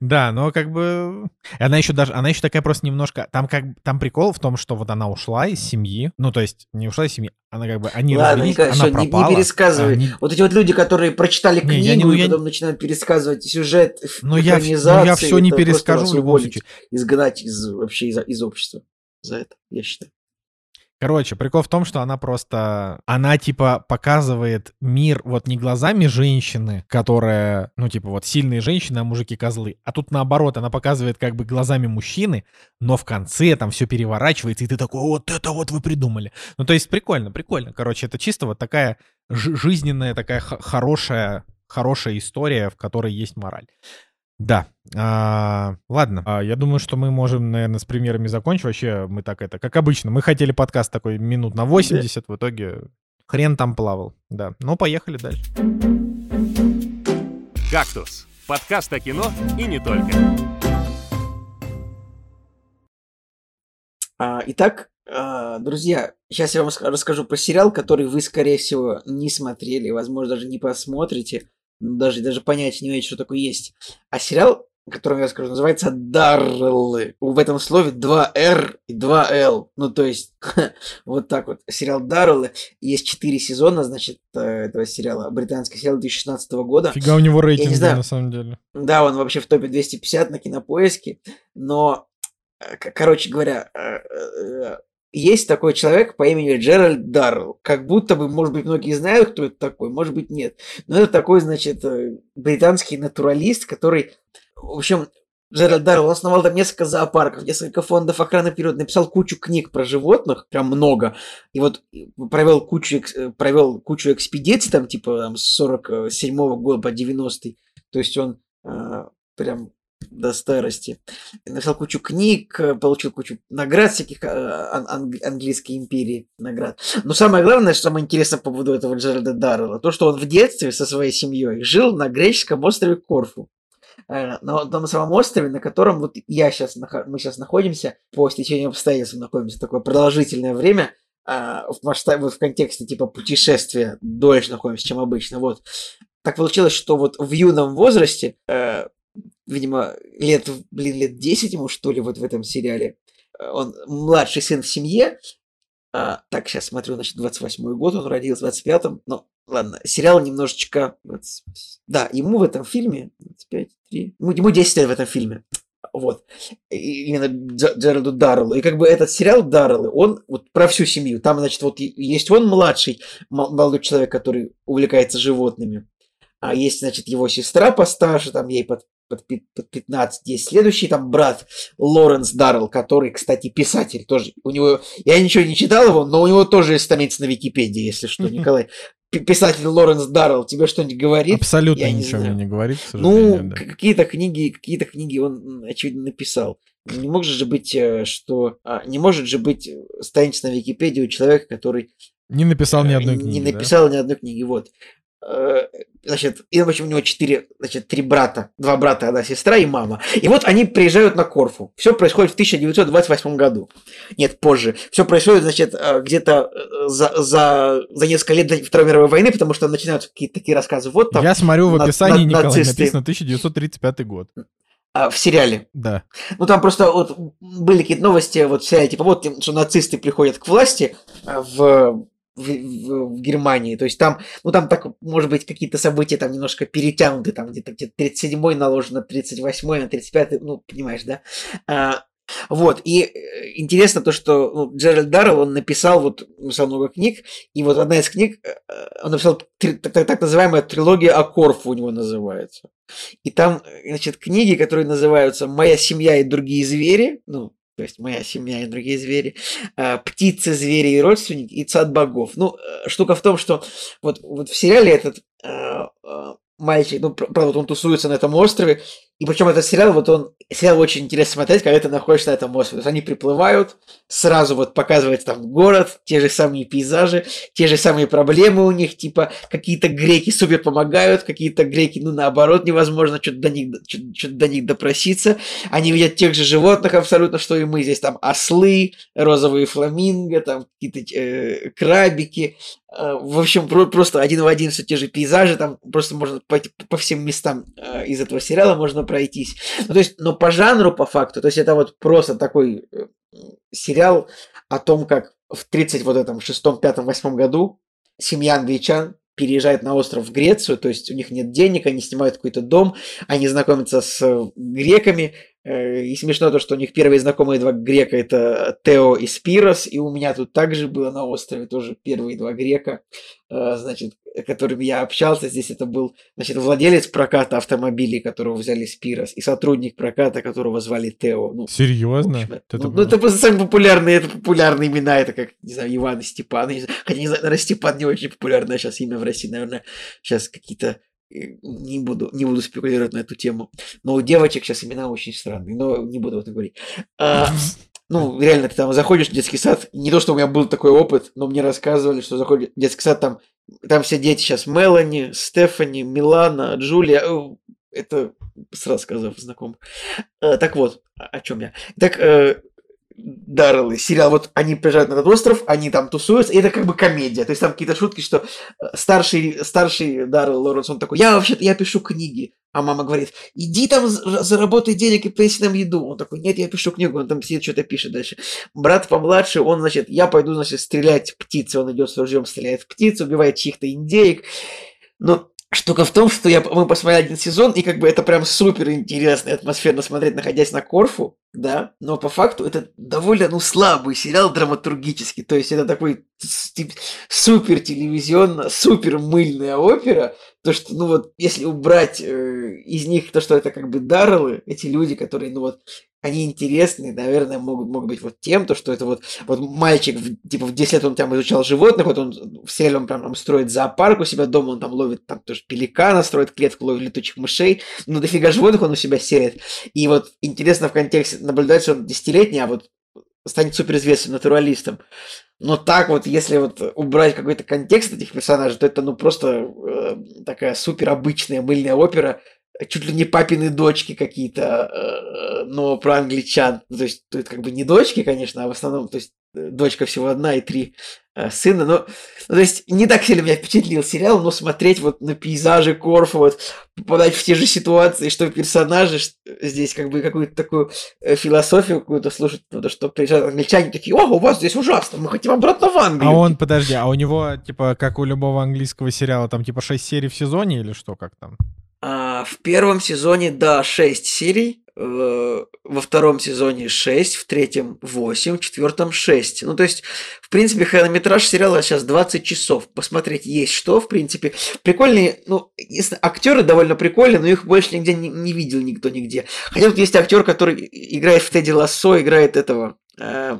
Да, но как бы... Она еще даже, она еще такая просто немножко... Там как там прикол в том, что вот она ушла из семьи, ну, то есть не ушла из семьи, она как бы, они Ладно, развелись, она все, пропала. Не, не пересказывай. Они... Вот эти вот люди, которые прочитали книгу не, я не, ну, и я... потом начинают пересказывать сюжет, но я, но я все не перескажу в любом случае. Изгнать из, вообще из, из общества за это, я считаю. Короче, прикол в том, что она просто, она типа показывает мир вот не глазами женщины, которая, ну типа вот сильные женщины, а мужики козлы, а тут наоборот, она показывает как бы глазами мужчины, но в конце там все переворачивается, и ты такой, вот это вот вы придумали. Ну то есть прикольно, прикольно. Короче, это чисто вот такая жизненная, такая хорошая, хорошая история, в которой есть мораль. Да. А, ладно. А, я думаю, что мы можем, наверное, с примерами закончить. Вообще, мы так это, как обычно, мы хотели подкаст такой минут на 80, в итоге хрен там плавал. Да. Ну, поехали дальше. «Кактус» — подкаст о кино и не только. А, итак, а, друзья, сейчас я вам расскажу про сериал, который вы, скорее всего, не смотрели, возможно, даже не посмотрите, даже, даже понять не имеете, что такое есть. А сериал, о котором я расскажу, называется «Дарреллы». В этом слове два «Р» и два «Л». Ну, то есть, вот так вот. Сериал «Дарреллы». Есть четыре сезона, значит, э, этого сериала. Британский сериал 2016 года. Фига у него рейтинг, на самом деле. Да, он вообще в топе 250 на кинопоиске. Но, э, короче говоря, э, есть такой человек по имени Джеральд Даррелл. Как будто бы, может быть, многие знают, кто это такой, может быть, нет. Но это такой, значит, британский натуралист, который в общем, Джеральд Даррелл основал там несколько зоопарков, несколько фондов охраны природы, написал кучу книг про животных, прям много, и вот провел кучу, провел кучу экспедиций, там, типа, там, с 47 -го года по 90-й, то есть он э, прям до старости. Написал кучу книг, получил кучу наград всяких ан- ан- английской империи наград. Но самое главное, что самое интересное по поводу этого Джеральда Даррелла, то, что он в детстве со своей семьей жил на греческом острове Корфу. Э, на том самом острове, на котором вот я сейчас, мы сейчас находимся, по стечению обстоятельств находимся такое продолжительное время, а, в масштабе, в контексте типа путешествия дольше находимся, чем обычно. Вот. Так получилось, что вот в юном возрасте, э, видимо, лет, блин, лет 10 ему, что ли, вот в этом сериале, э, он младший сын в семье, а, так, сейчас смотрю, значит, 28 год, он родился в 25-м, но ладно, сериал немножечко... Да, ему в этом фильме 25, 3, ему, ему 10 лет в этом фильме. Вот. И, именно Джеральду Дарреллу. И как бы этот сериал Дарреллы, он вот про всю семью. Там, значит, вот есть он младший, молодой человек, который увлекается животными. А есть, значит, его сестра постарше, там ей под под, под 15. Есть следующий там брат Лоренс Даррелл, который, кстати, писатель тоже. У него, я ничего не читал его, но у него тоже есть страница на Википедии, если что, Николай. Писатель Лоренс Даррелл тебе что-нибудь говорит? Абсолютно я ничего не мне не говорит, Ну, да. какие-то книги, какие-то книги он, очевидно, написал. Не может же быть, э, что... А, не может же быть страница на Википедии у человека, который... Не написал ни одной книги, Не написал да? ни одной книги, вот. Э, значит, и, в общем, у него четыре, значит, три брата, два брата, одна сестра и мама. И вот они приезжают на Корфу. Все происходит в 1928 году. Нет, позже. Все происходит, значит, э, где-то э, за, за, за несколько лет до Второй мировой войны, потому что начинаются какие-то такие рассказы. Вот там. Я смотрю в описании, на, Николай, нацисты. написано 1935 год. А, в сериале. Да. Ну там просто вот были какие-то новости вот в сериале, типа вот, что нацисты приходят к власти в в, в, в Германии. То есть там, ну там так, может быть, какие-то события там немножко перетянуты, там где-то где 37-й наложен на 38-й, на 35-й, ну, понимаешь, да? А, вот, и э, интересно то, что ну, Джеральд Даррелл, он написал вот, написал много книг, и вот одна из книг, э, он написал три, так, так называемая трилогия о Корфу у него называется. И там, значит, книги, которые называются «Моя семья и другие звери», ну, то есть моя семья и другие звери, а, птицы, звери и родственники, и цад богов. Ну, э, штука в том, что вот, вот в сериале этот э, э, мальчик, ну, правда, он тусуется на этом острове, и причем этот сериал, вот он, сериал очень интересно смотреть, когда ты находишься на этом острове. То есть они приплывают, сразу вот показывают там город, те же самые пейзажи, те же самые проблемы у них, типа какие-то греки супер помогают, какие-то греки, ну наоборот, невозможно что-то до них, что-то до них допроситься. Они видят тех же животных абсолютно, что и мы. Здесь там ослы, розовые фламинго, там какие-то э, крабики, в общем, просто один в один все те же пейзажи, там просто можно по, по всем местам э, из этого сериала можно пройтись. Ну, то есть, но по жанру, по факту, то есть это вот просто такой э, сериал о том, как в 30 вот этом шестом, пятом, восьмом году семья англичан переезжает на остров в Грецию, то есть у них нет денег, они снимают какой-то дом, они знакомятся с греками, Э, и смешно то, что у них первые знакомые два грека это Тео и Спирос, и у меня тут также было на острове тоже первые два грека, э, значит, которыми я общался. Здесь это был, значит, владелец проката автомобилей, которого взяли Спирос, и сотрудник проката, которого звали Тео. Ну, Серьезно? Общем, это, ну, ну, это просто самые популярные, это популярные имена, это как, не знаю, Иван и Степан. Не знаю, хотя, не знаю, наверное, Степан не очень популярное сейчас имя в России, наверное, сейчас какие-то не буду, не буду спекулировать на эту тему. Но у девочек сейчас имена очень странные, но не буду об этом говорить. А, ну, реально, ты там заходишь в детский сад, не то, что у меня был такой опыт, но мне рассказывали, что заходишь в детский сад, там, там все дети сейчас Мелани, Стефани, Милана, Джулия, это сразу сказав знаком. Э, так вот, о чем я. Так, э, Дарреллы, сериал, вот они приезжают на этот остров, они там тусуются, и это как бы комедия. То есть там какие-то шутки, что э, старший, старший Даррелл Лоренс, он такой, я вообще-то, я пишу книги. А мама говорит, иди там заработай денег и принеси нам еду. Он такой, нет, я пишу книгу, он там сидит, что-то пишет дальше. Брат помладше, он, значит, я пойду, значит, стрелять птицы. Он идет с ружьем, стреляет в птиц, убивает чьих-то индеек. Но Штука в том, что я, мы посмотрели один сезон, и как бы это прям супер интересно и атмосферно смотреть, находясь на Корфу, да, но по факту это довольно, ну, слабый сериал драматургический, то есть это такой супер телевизионно, супер мыльная опера, то, что, ну вот, если убрать э, из них то, что это как бы Дарреллы, эти люди, которые, ну вот, они интересны, наверное, могут, могут быть вот тем, то, что это вот, вот мальчик, в, типа, в 10 лет он там изучал животных, вот он в сериале он прям там строит зоопарк у себя дома, он там ловит там тоже пеликана, строит клетку, ловит летучих мышей, ну, дофига животных он у себя селит. И вот интересно в контексте наблюдать, что он десятилетний, а вот станет суперизвестным натуралистом. Но так вот, если вот убрать какой-то контекст этих персонажей, то это ну просто э, такая супер обычная мыльная опера, чуть ли не папины дочки какие-то, э, но про англичан. То есть, тут как бы не дочки, конечно, а в основном, то есть, э, дочка всего одна и три э, сына. Но, ну, то есть, не так сильно меня впечатлил сериал, но смотреть вот на пейзажи Корфу, вот попадать в те же ситуации, что персонажи что здесь как бы какую-то такую философию какую-то слушать, то, что приезжают англичане такие, о, у вас здесь ужасно, мы хотим обратно в Англию. А он, подожди, а у него, типа, как у любого английского сериала, там, типа, 6 серий в сезоне или что, как там? А, в первом сезоне, да, 6 серий, э, во втором сезоне 6, в третьем 8, в четвертом 6. Ну, то есть, в принципе, хронометраж сериала сейчас 20 часов. Посмотреть есть что, в принципе. Прикольные, ну, если, актеры довольно прикольные, но их больше нигде не, не видел никто нигде. Хотя вот есть актер, который играет в Тедди Лассо, играет этого... Э,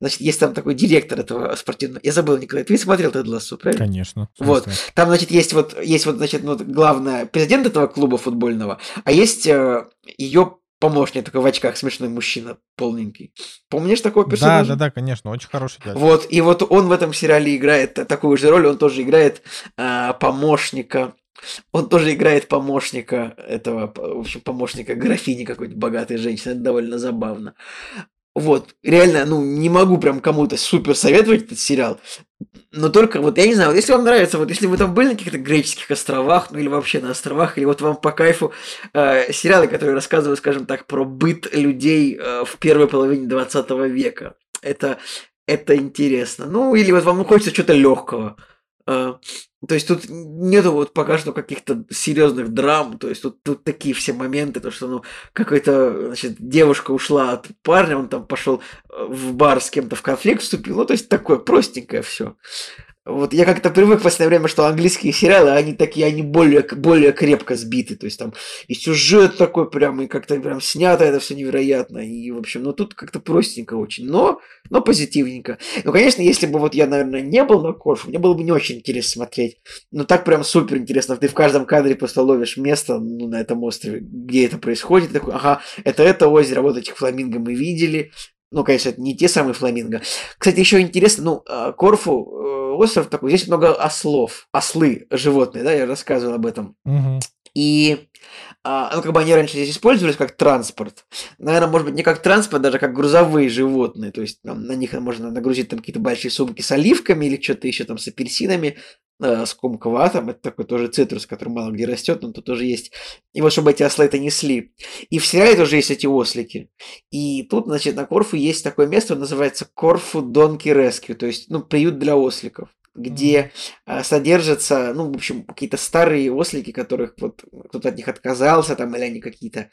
Значит, есть там такой директор этого спортивного. Я забыл, Николай, ты смотрел Тед Лассо, правильно? Конечно. Вот. Там, значит, есть вот, есть вот, значит, ну, главная президент этого клуба футбольного, а есть э, ее помощник такой в очках, смешной мужчина, полненький. Помнишь такого персонажа? Да, да, да, конечно, очень хороший дядя. Вот, и вот он в этом сериале играет такую же роль, он тоже играет э, помощника он тоже играет помощника этого, в общем, помощника графини какой-то богатой женщины. Это довольно забавно. Вот, реально, ну, не могу прям кому-то супер советовать этот сериал. Но только вот, я не знаю, вот если вам нравится, вот если вы там были на каких-то греческих островах, ну или вообще на островах, или вот вам по кайфу э, сериалы, которые рассказывают, скажем так, про быт людей э, в первой половине 20 века. Это, это интересно. Ну, или вот вам хочется что-то легкого. Э, то есть тут нету вот пока что каких-то серьезных драм, то есть тут, тут такие все моменты, то что ну какой-то, значит, девушка ушла от парня, он там пошел э, в бар с кем-то в конфликт вступил, ну то есть такое простенькое все. Вот я как-то привык в последнее время, что английские сериалы, они такие, они более, более крепко сбиты. То есть там и сюжет такой прям, и как-то прям снято это все невероятно. И, в общем, ну тут как-то простенько очень, но, но позитивненько. Ну, конечно, если бы вот я, наверное, не был на Корфу, мне было бы не очень интересно смотреть. Но так прям супер интересно. Ты в каждом кадре просто ловишь место ну, на этом острове, где это происходит. Такой, ага, это это озеро, вот этих фламинго мы видели. Ну, конечно, это не те самые фламинго. Кстати, еще интересно, ну, а, Корфу, э, остров такой, здесь много ослов, ослы, животные, да, я рассказывал об этом. Угу. И а, ну, как бы они раньше здесь использовались как транспорт. Наверное, может быть, не как транспорт, даже как грузовые животные. То есть там, на них можно нагрузить там какие-то большие сумки с оливками или что-то еще там с апельсинами, э, с комковатом. Это такой тоже цитрус, который мало где растет, но тут тоже есть. И вот чтобы эти ослы это несли. И в сериале тоже есть эти ослики. И тут, значит, на Корфу есть такое место, называется Корфу Донки Rescue, то есть, ну, приют для осликов где mm-hmm. содержатся, ну, в общем, какие-то старые ослики, которых вот кто-то от них отказался, там, или они какие-то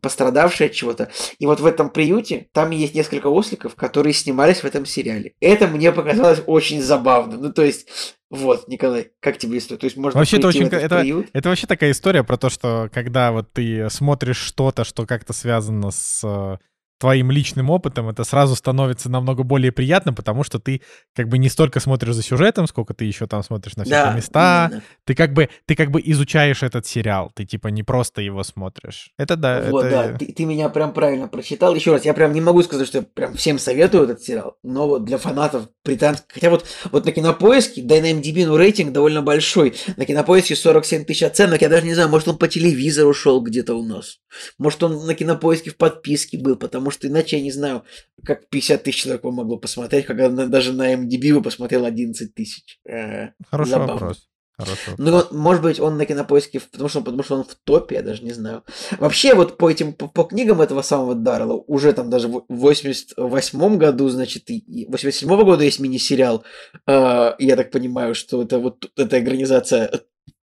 пострадавшие от чего-то. И вот в этом приюте там есть несколько осликов, которые снимались в этом сериале. Это мне показалось очень забавно. Ну, то есть, вот, Николай, как тебе история? То есть можно вообще это очень это, приют? это вообще такая история про то, что когда вот ты смотришь что-то, что как-то связано с твоим личным опытом, это сразу становится намного более приятно, потому что ты как бы не столько смотришь за сюжетом, сколько ты еще там смотришь на все Да, места. именно. Ты как бы ты как бы изучаешь этот сериал, ты типа не просто его смотришь. Это да, Вот, это да, ты, ты меня прям правильно прочитал. Еще раз, я прям не могу сказать, что я прям всем советую этот сериал, но вот для фанатов британских... Хотя вот, вот на Кинопоиске, да и на MDB, ну, рейтинг довольно большой. На Кинопоиске 47 тысяч оценок, я даже не знаю, может, он по телевизору шел где-то у нас. Может, он на Кинопоиске в подписке был, потому что иначе я не знаю, как 50 тысяч человек могло посмотреть, когда даже на MDB его посмотрел 11 тысяч. Э, хороший забавно. вопрос. Вопрос. Ну, может быть, он на кинопоиске, потому что, потому что он в топе, я даже не знаю. Вообще, вот по этим, по, по книгам этого самого Даррелла, уже там даже в 88 году, значит, и- и 87 года есть мини-сериал. Э, я так понимаю, что это вот эта экранизация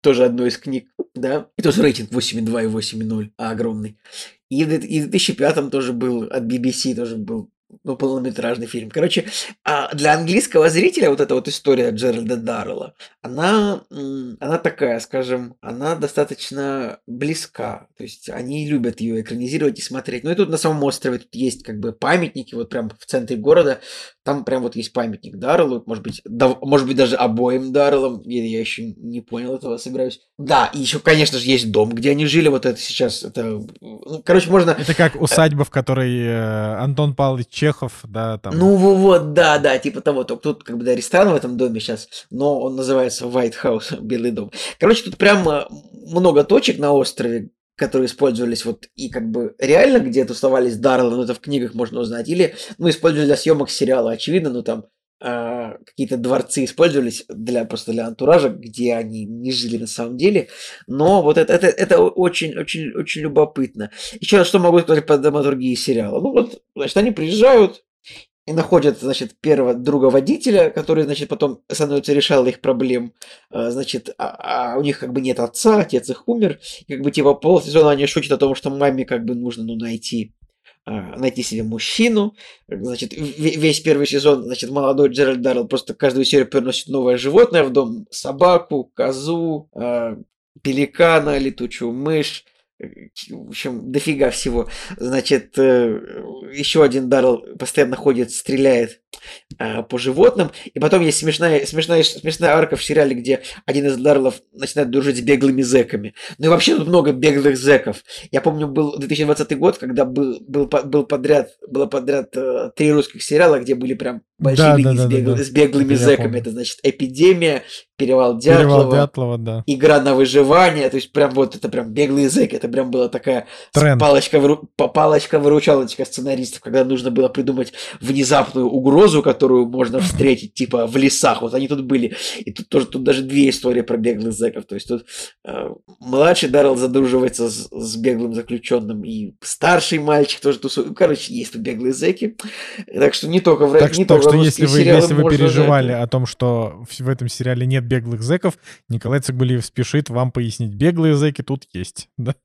тоже одной из книг, да? И тоже рейтинг 8,2 и 8,0, а огромный. И в, две- и в 2005 тоже был, от BBC тоже был ну, полнометражный фильм. Короче, а для английского зрителя вот эта вот история Джеральда Даррелла, она, она такая, скажем, она достаточно близка. То есть они любят ее экранизировать и смотреть. Ну и тут на самом острове тут есть как бы памятники, вот прям в центре города. Там прям вот есть памятник Дарреллу, может быть, дав- может быть даже обоим Дарреллам. Я, я еще не понял этого, собираюсь. Да, и еще, конечно же, есть дом, где они жили. Вот это сейчас, это, ну, короче, можно Это как усадьба, в которой э, Антон Павлович Чехов, да, там. Ну во- вот, да, да, типа того. Только тут как бы да, ресторан в этом доме сейчас, но он называется White House, Белый дом. Короче, тут прям э, много точек на острове, которые использовались вот и как бы реально, где тусовались Дарреллы, ну это в книгах можно узнать, или, ну, использовали для съемок сериала, очевидно, ну там э, какие-то дворцы использовались для просто для антуража, где они не жили на самом деле. Но вот это, это, это очень, очень, очень любопытно. Еще раз, что могу сказать по драматургии сериала? Ну вот, значит, они приезжают, и находят, значит, первого друга водителя, который, значит, потом становится решал их проблем. А, Значит, а, а у них как бы нет отца, отец их умер. И как бы типа полсезона они шутят о том, что маме как бы нужно ну, найти а, найти себе мужчину. Значит, ве- весь первый сезон, значит, молодой Джеральд Даррелл просто каждую серию приносит новое животное в дом. Собаку, козу, а, пеликана, летучую мышь. Э, В общем, дофига всего. Значит, э, еще один Даррелл постоянно ходит, стреляет а, по животным. И потом есть смешная, смешная, смешная арка в сериале, где один из Дарреллов начинает дружить с беглыми зэками. Ну и вообще тут много беглых зэков. Я помню, был 2020 год, когда был, был, был подряд, было подряд э, три русских сериала, где были прям большевики да, да, с, бегл- да. с беглыми Это зэками. Это значит эпидемия, перевал Дятлова. Перевал Дятлова, да. Игра на выживание, то есть прям вот это прям беглые зэки, это прям была такая Тренд. палочка палочка выручалочка сценаристов, когда нужно было придумать внезапную угрозу, которую можно встретить типа в лесах. Вот они тут были, и тут тоже тут даже две истории про беглых зэков. То есть тут э, младший Даррелл задруживается с, с беглым заключенным, и старший мальчик тоже тусует. Ну, Короче, есть тут беглые зэки, так что не только в Так, не так только что если вы, если вы переживали это. о том, что в, этом сериале нет беглых зэков, Николай Цыгулиев спешит вам пояснить. Беглые зэки тут есть. Да?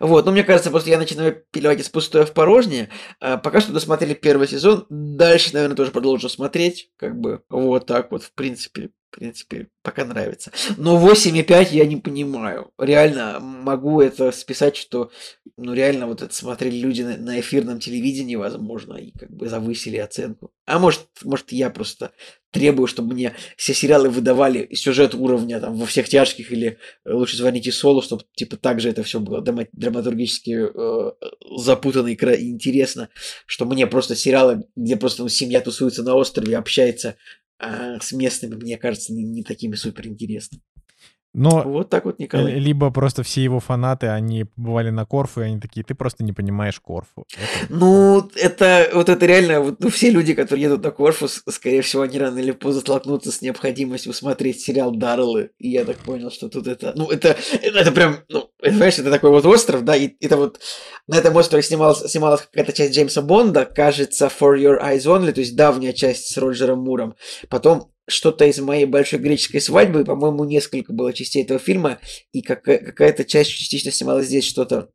Вот, ну мне кажется, просто я начинаю пилевать из пустое в порожнее. А, пока что досмотрели первый сезон. Дальше, наверное, тоже продолжу смотреть. Как бы вот так вот, в принципе. Принципе, пока нравится. Но 8,5 я не понимаю. Реально могу это списать, что ну реально вот это смотрели люди на, на эфирном телевидении, возможно, и как бы завысили оценку. А может, может я просто требую, чтобы мне все сериалы выдавали сюжет уровня там во всех тяжких или э, лучше звоните Солу, чтобы типа так же это все было драма- драматургически э, запутанно и интересно, что мне просто сериалы, где просто ну, семья тусуется на острове, общается с местными, мне кажется, не, не такими супер интересными. Но Вот так вот, Николай. Либо просто все его фанаты, они побывали на Корфу, и они такие, ты просто не понимаешь Корфу. Это- Ну, это вот это реально, вот, ну, все люди, которые едут на Корфу, скорее всего, они рано или поздно столкнутся с необходимостью смотреть сериал Дарреллы. И я так понял, что тут это, ну, это, это, это прям, ну, это, понимаешь, это такой вот остров, да, и это вот на этом острове снималась, снималась какая-то часть Джеймса Бонда, кажется, For Your Eyes Only, то есть давняя часть с Роджером Муром. Потом что-то из моей большой греческой свадьбы, по-моему, несколько было частей этого фильма, и какая- какая-то часть частично снималась здесь что-то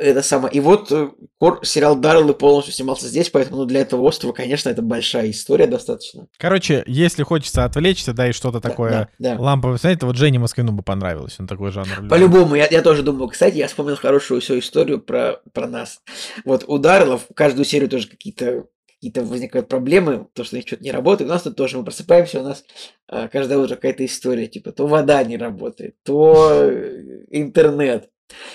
это самое. И вот э, кор- сериал Даррелл полностью снимался здесь, поэтому ну, для этого острова, конечно, это большая история достаточно. Короче, если хочется отвлечься, да, и что-то Да, такое да, да. ламповое посмотреть, то вот Жене Москвину бы понравилось, он такой жанр. По-любому, я, я тоже думал. Кстати, я вспомнил хорошую всю историю про, про нас. Вот у Дарреллов каждую серию тоже какие-то какие-то возникают проблемы, то, что у них что-то не работает. У нас тут тоже мы просыпаемся, у нас а, каждое утро какая-то история, типа, то вода не работает, то э, интернет.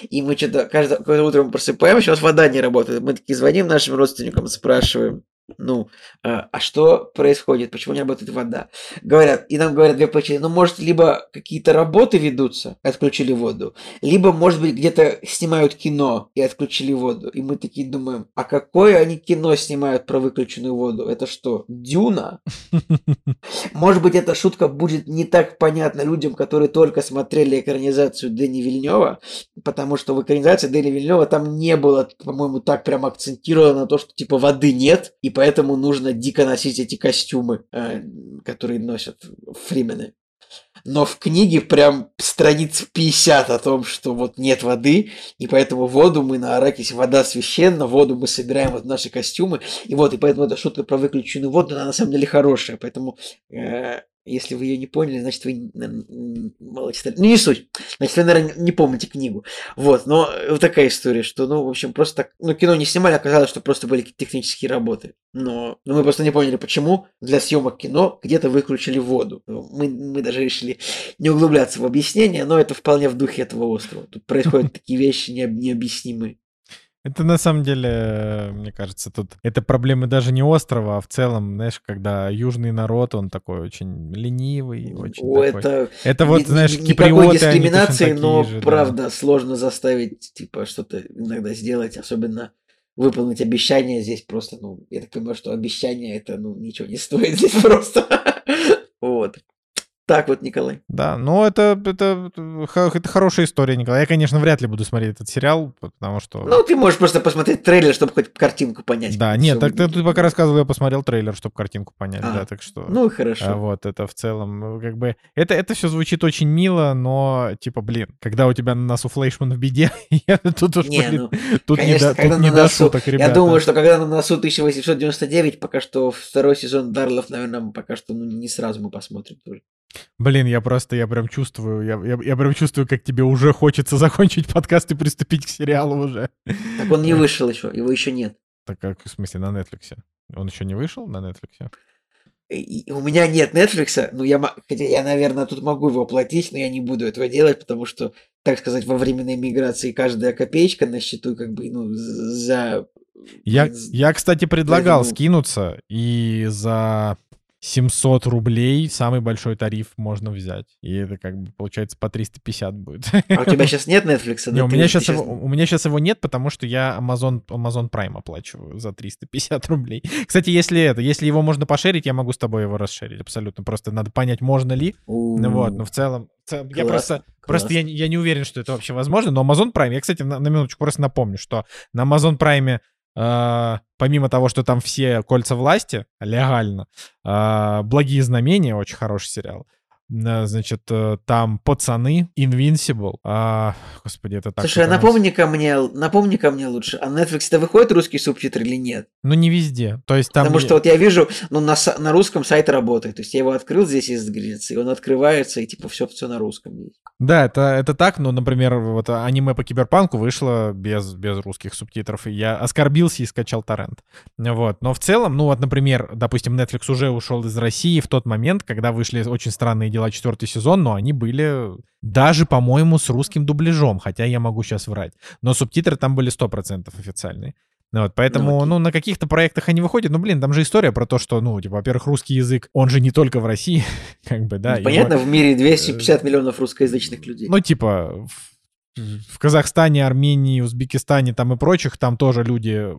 И мы что-то каждое, каждое утро мы просыпаемся, у нас вода не работает. Мы такие звоним нашим родственникам, спрашиваем, ну, а, а что происходит, почему не работает вода? Говорят, и нам говорят две причины. Ну, может, либо какие-то работы ведутся, отключили воду, либо, может быть, где-то снимают кино и отключили воду. И мы такие думаем, а какое они кино снимают про выключенную воду? Это что, Дюна? Может быть, эта шутка будет не так понятна людям, которые только смотрели экранизацию Дэни Вильнева, потому что в экранизации Дэни Вильнева там не было, по-моему, так прям акцентировано на то, что типа воды нет, и поэтому нужно дико носить эти костюмы, э, которые носят фримены. Но в книге прям страниц 50 о том, что вот нет воды, и поэтому воду мы на Аракисе, вода священна, воду мы собираем вот в наши костюмы, и вот, и поэтому эта шутка про выключенную воду, она на самом деле хорошая, поэтому э, если вы ее не поняли, значит, вы мало читали. Ну, не суть. Значит, вы, наверное, не помните книгу. Вот, но вот такая история, что, ну, в общем, просто так, ну, кино не снимали, оказалось, что просто были технические работы. Но, но мы просто не поняли, почему для съемок кино где-то выключили воду. Мы, мы даже решили не углубляться в объяснение, но это вполне в духе этого острова. Тут происходят такие вещи необ- необъяснимые. Это на самом деле, э, мне кажется, тут это проблемы даже не острова, а в целом, знаешь, когда южный народ, он такой очень ленивый, очень О, такой. это Это вот, Ни- знаешь, никакой они дискриминации, такие но же, да. правда сложно заставить типа что-то иногда сделать, особенно выполнить обещание здесь просто, ну, я так понимаю, что обещание это, ну, ничего не стоит здесь просто. Вот. Так вот, Николай. Да, но это, это, это хорошая история, Николай. Я, конечно, вряд ли буду смотреть этот сериал, потому что... Ну, ты можешь просто посмотреть трейлер, чтобы хоть картинку понять. да, нет, так ты, ты пока рассказывал, я посмотрел трейлер, чтобы картинку понять, А, да, так что... Ну, А, хорошо. Вот, это в целом, э, как бы, это, это все звучит очень мило, но, типа, блин, когда у тебя на носу флейшман в беде, я тут уж, Не, блин, ну, тут не до, тут не на до носу- шуток, ребята. Я думаю, что когда на носу 1899, пока что второй сезон Дарлов, наверное, пока что ну, не сразу мы посмотрим тоже. Блин, я просто, я прям чувствую, я, я, я прям чувствую, как тебе уже хочется закончить подкаст и приступить к сериалу уже. Так он не вышел еще, его еще нет. Так как, в смысле, на Netflix? Он еще не вышел на Netflix? И- у меня нет Netflix, ну я, хотя я, наверное, тут могу его оплатить, но я не буду этого делать, потому что, так сказать, во временной миграции каждая копеечка на счету, как бы, ну, за... Я, я, кстати, предлагал Поэтому- скинуться, и за 700 рублей самый большой тариф можно взять. И это как бы получается по 350 будет. А у тебя сейчас нет Netflix? Не, да? у меня сейчас щас- его, у меня сейчас его нет, потому что я Amazon, Amazon Prime оплачиваю за 350 рублей. Кстати, если это, если его можно пошерить, я могу с тобой его расширить абсолютно. Просто надо понять, можно ли. Ну вот, но в целом, в целом я Класс, просто, класс. просто я, не- я не уверен, что это вообще возможно. Но Amazon Prime, я, кстати, на, на минуточку просто напомню, что на Amazon Prime э, помимо того, что там все кольца власти легально, э, благие знамения, очень хороший сериал. Э, Значит, э, там пацаны, Invincible. а, господи, это так. Слушай, а как у нас- напомни ко мне, напомни ко мне лучше, а на Netflix-то выходит русский субтитр или нет? Ну, не везде. То есть там... Потому что вот я вижу, ну, на, на русском сайт работает. То есть я его открыл здесь из Греции, он открывается, и типа все, все на русском есть. Да, это, это так, но, например, вот аниме по киберпанку вышло без, без русских субтитров, и я оскорбился и скачал торрент. Вот. Но в целом, ну вот, например, допустим, Netflix уже ушел из России в тот момент, когда вышли «Очень странные дела» четвертый сезон, но они были даже, по-моему, с русским дубляжом, хотя я могу сейчас врать. Но субтитры там были 100% официальные. Ну Вот, поэтому, окей. ну, на каких-то проектах они выходят. Ну, блин, там же история про то, что, ну, типа, во-первых, русский язык, он же не только в России, как бы, да. Ну, его- понятно, в мире 250 миллионов русскоязычных людей. ну, типа, в, Казахстане, Армении, Узбекистане там и прочих, там тоже люди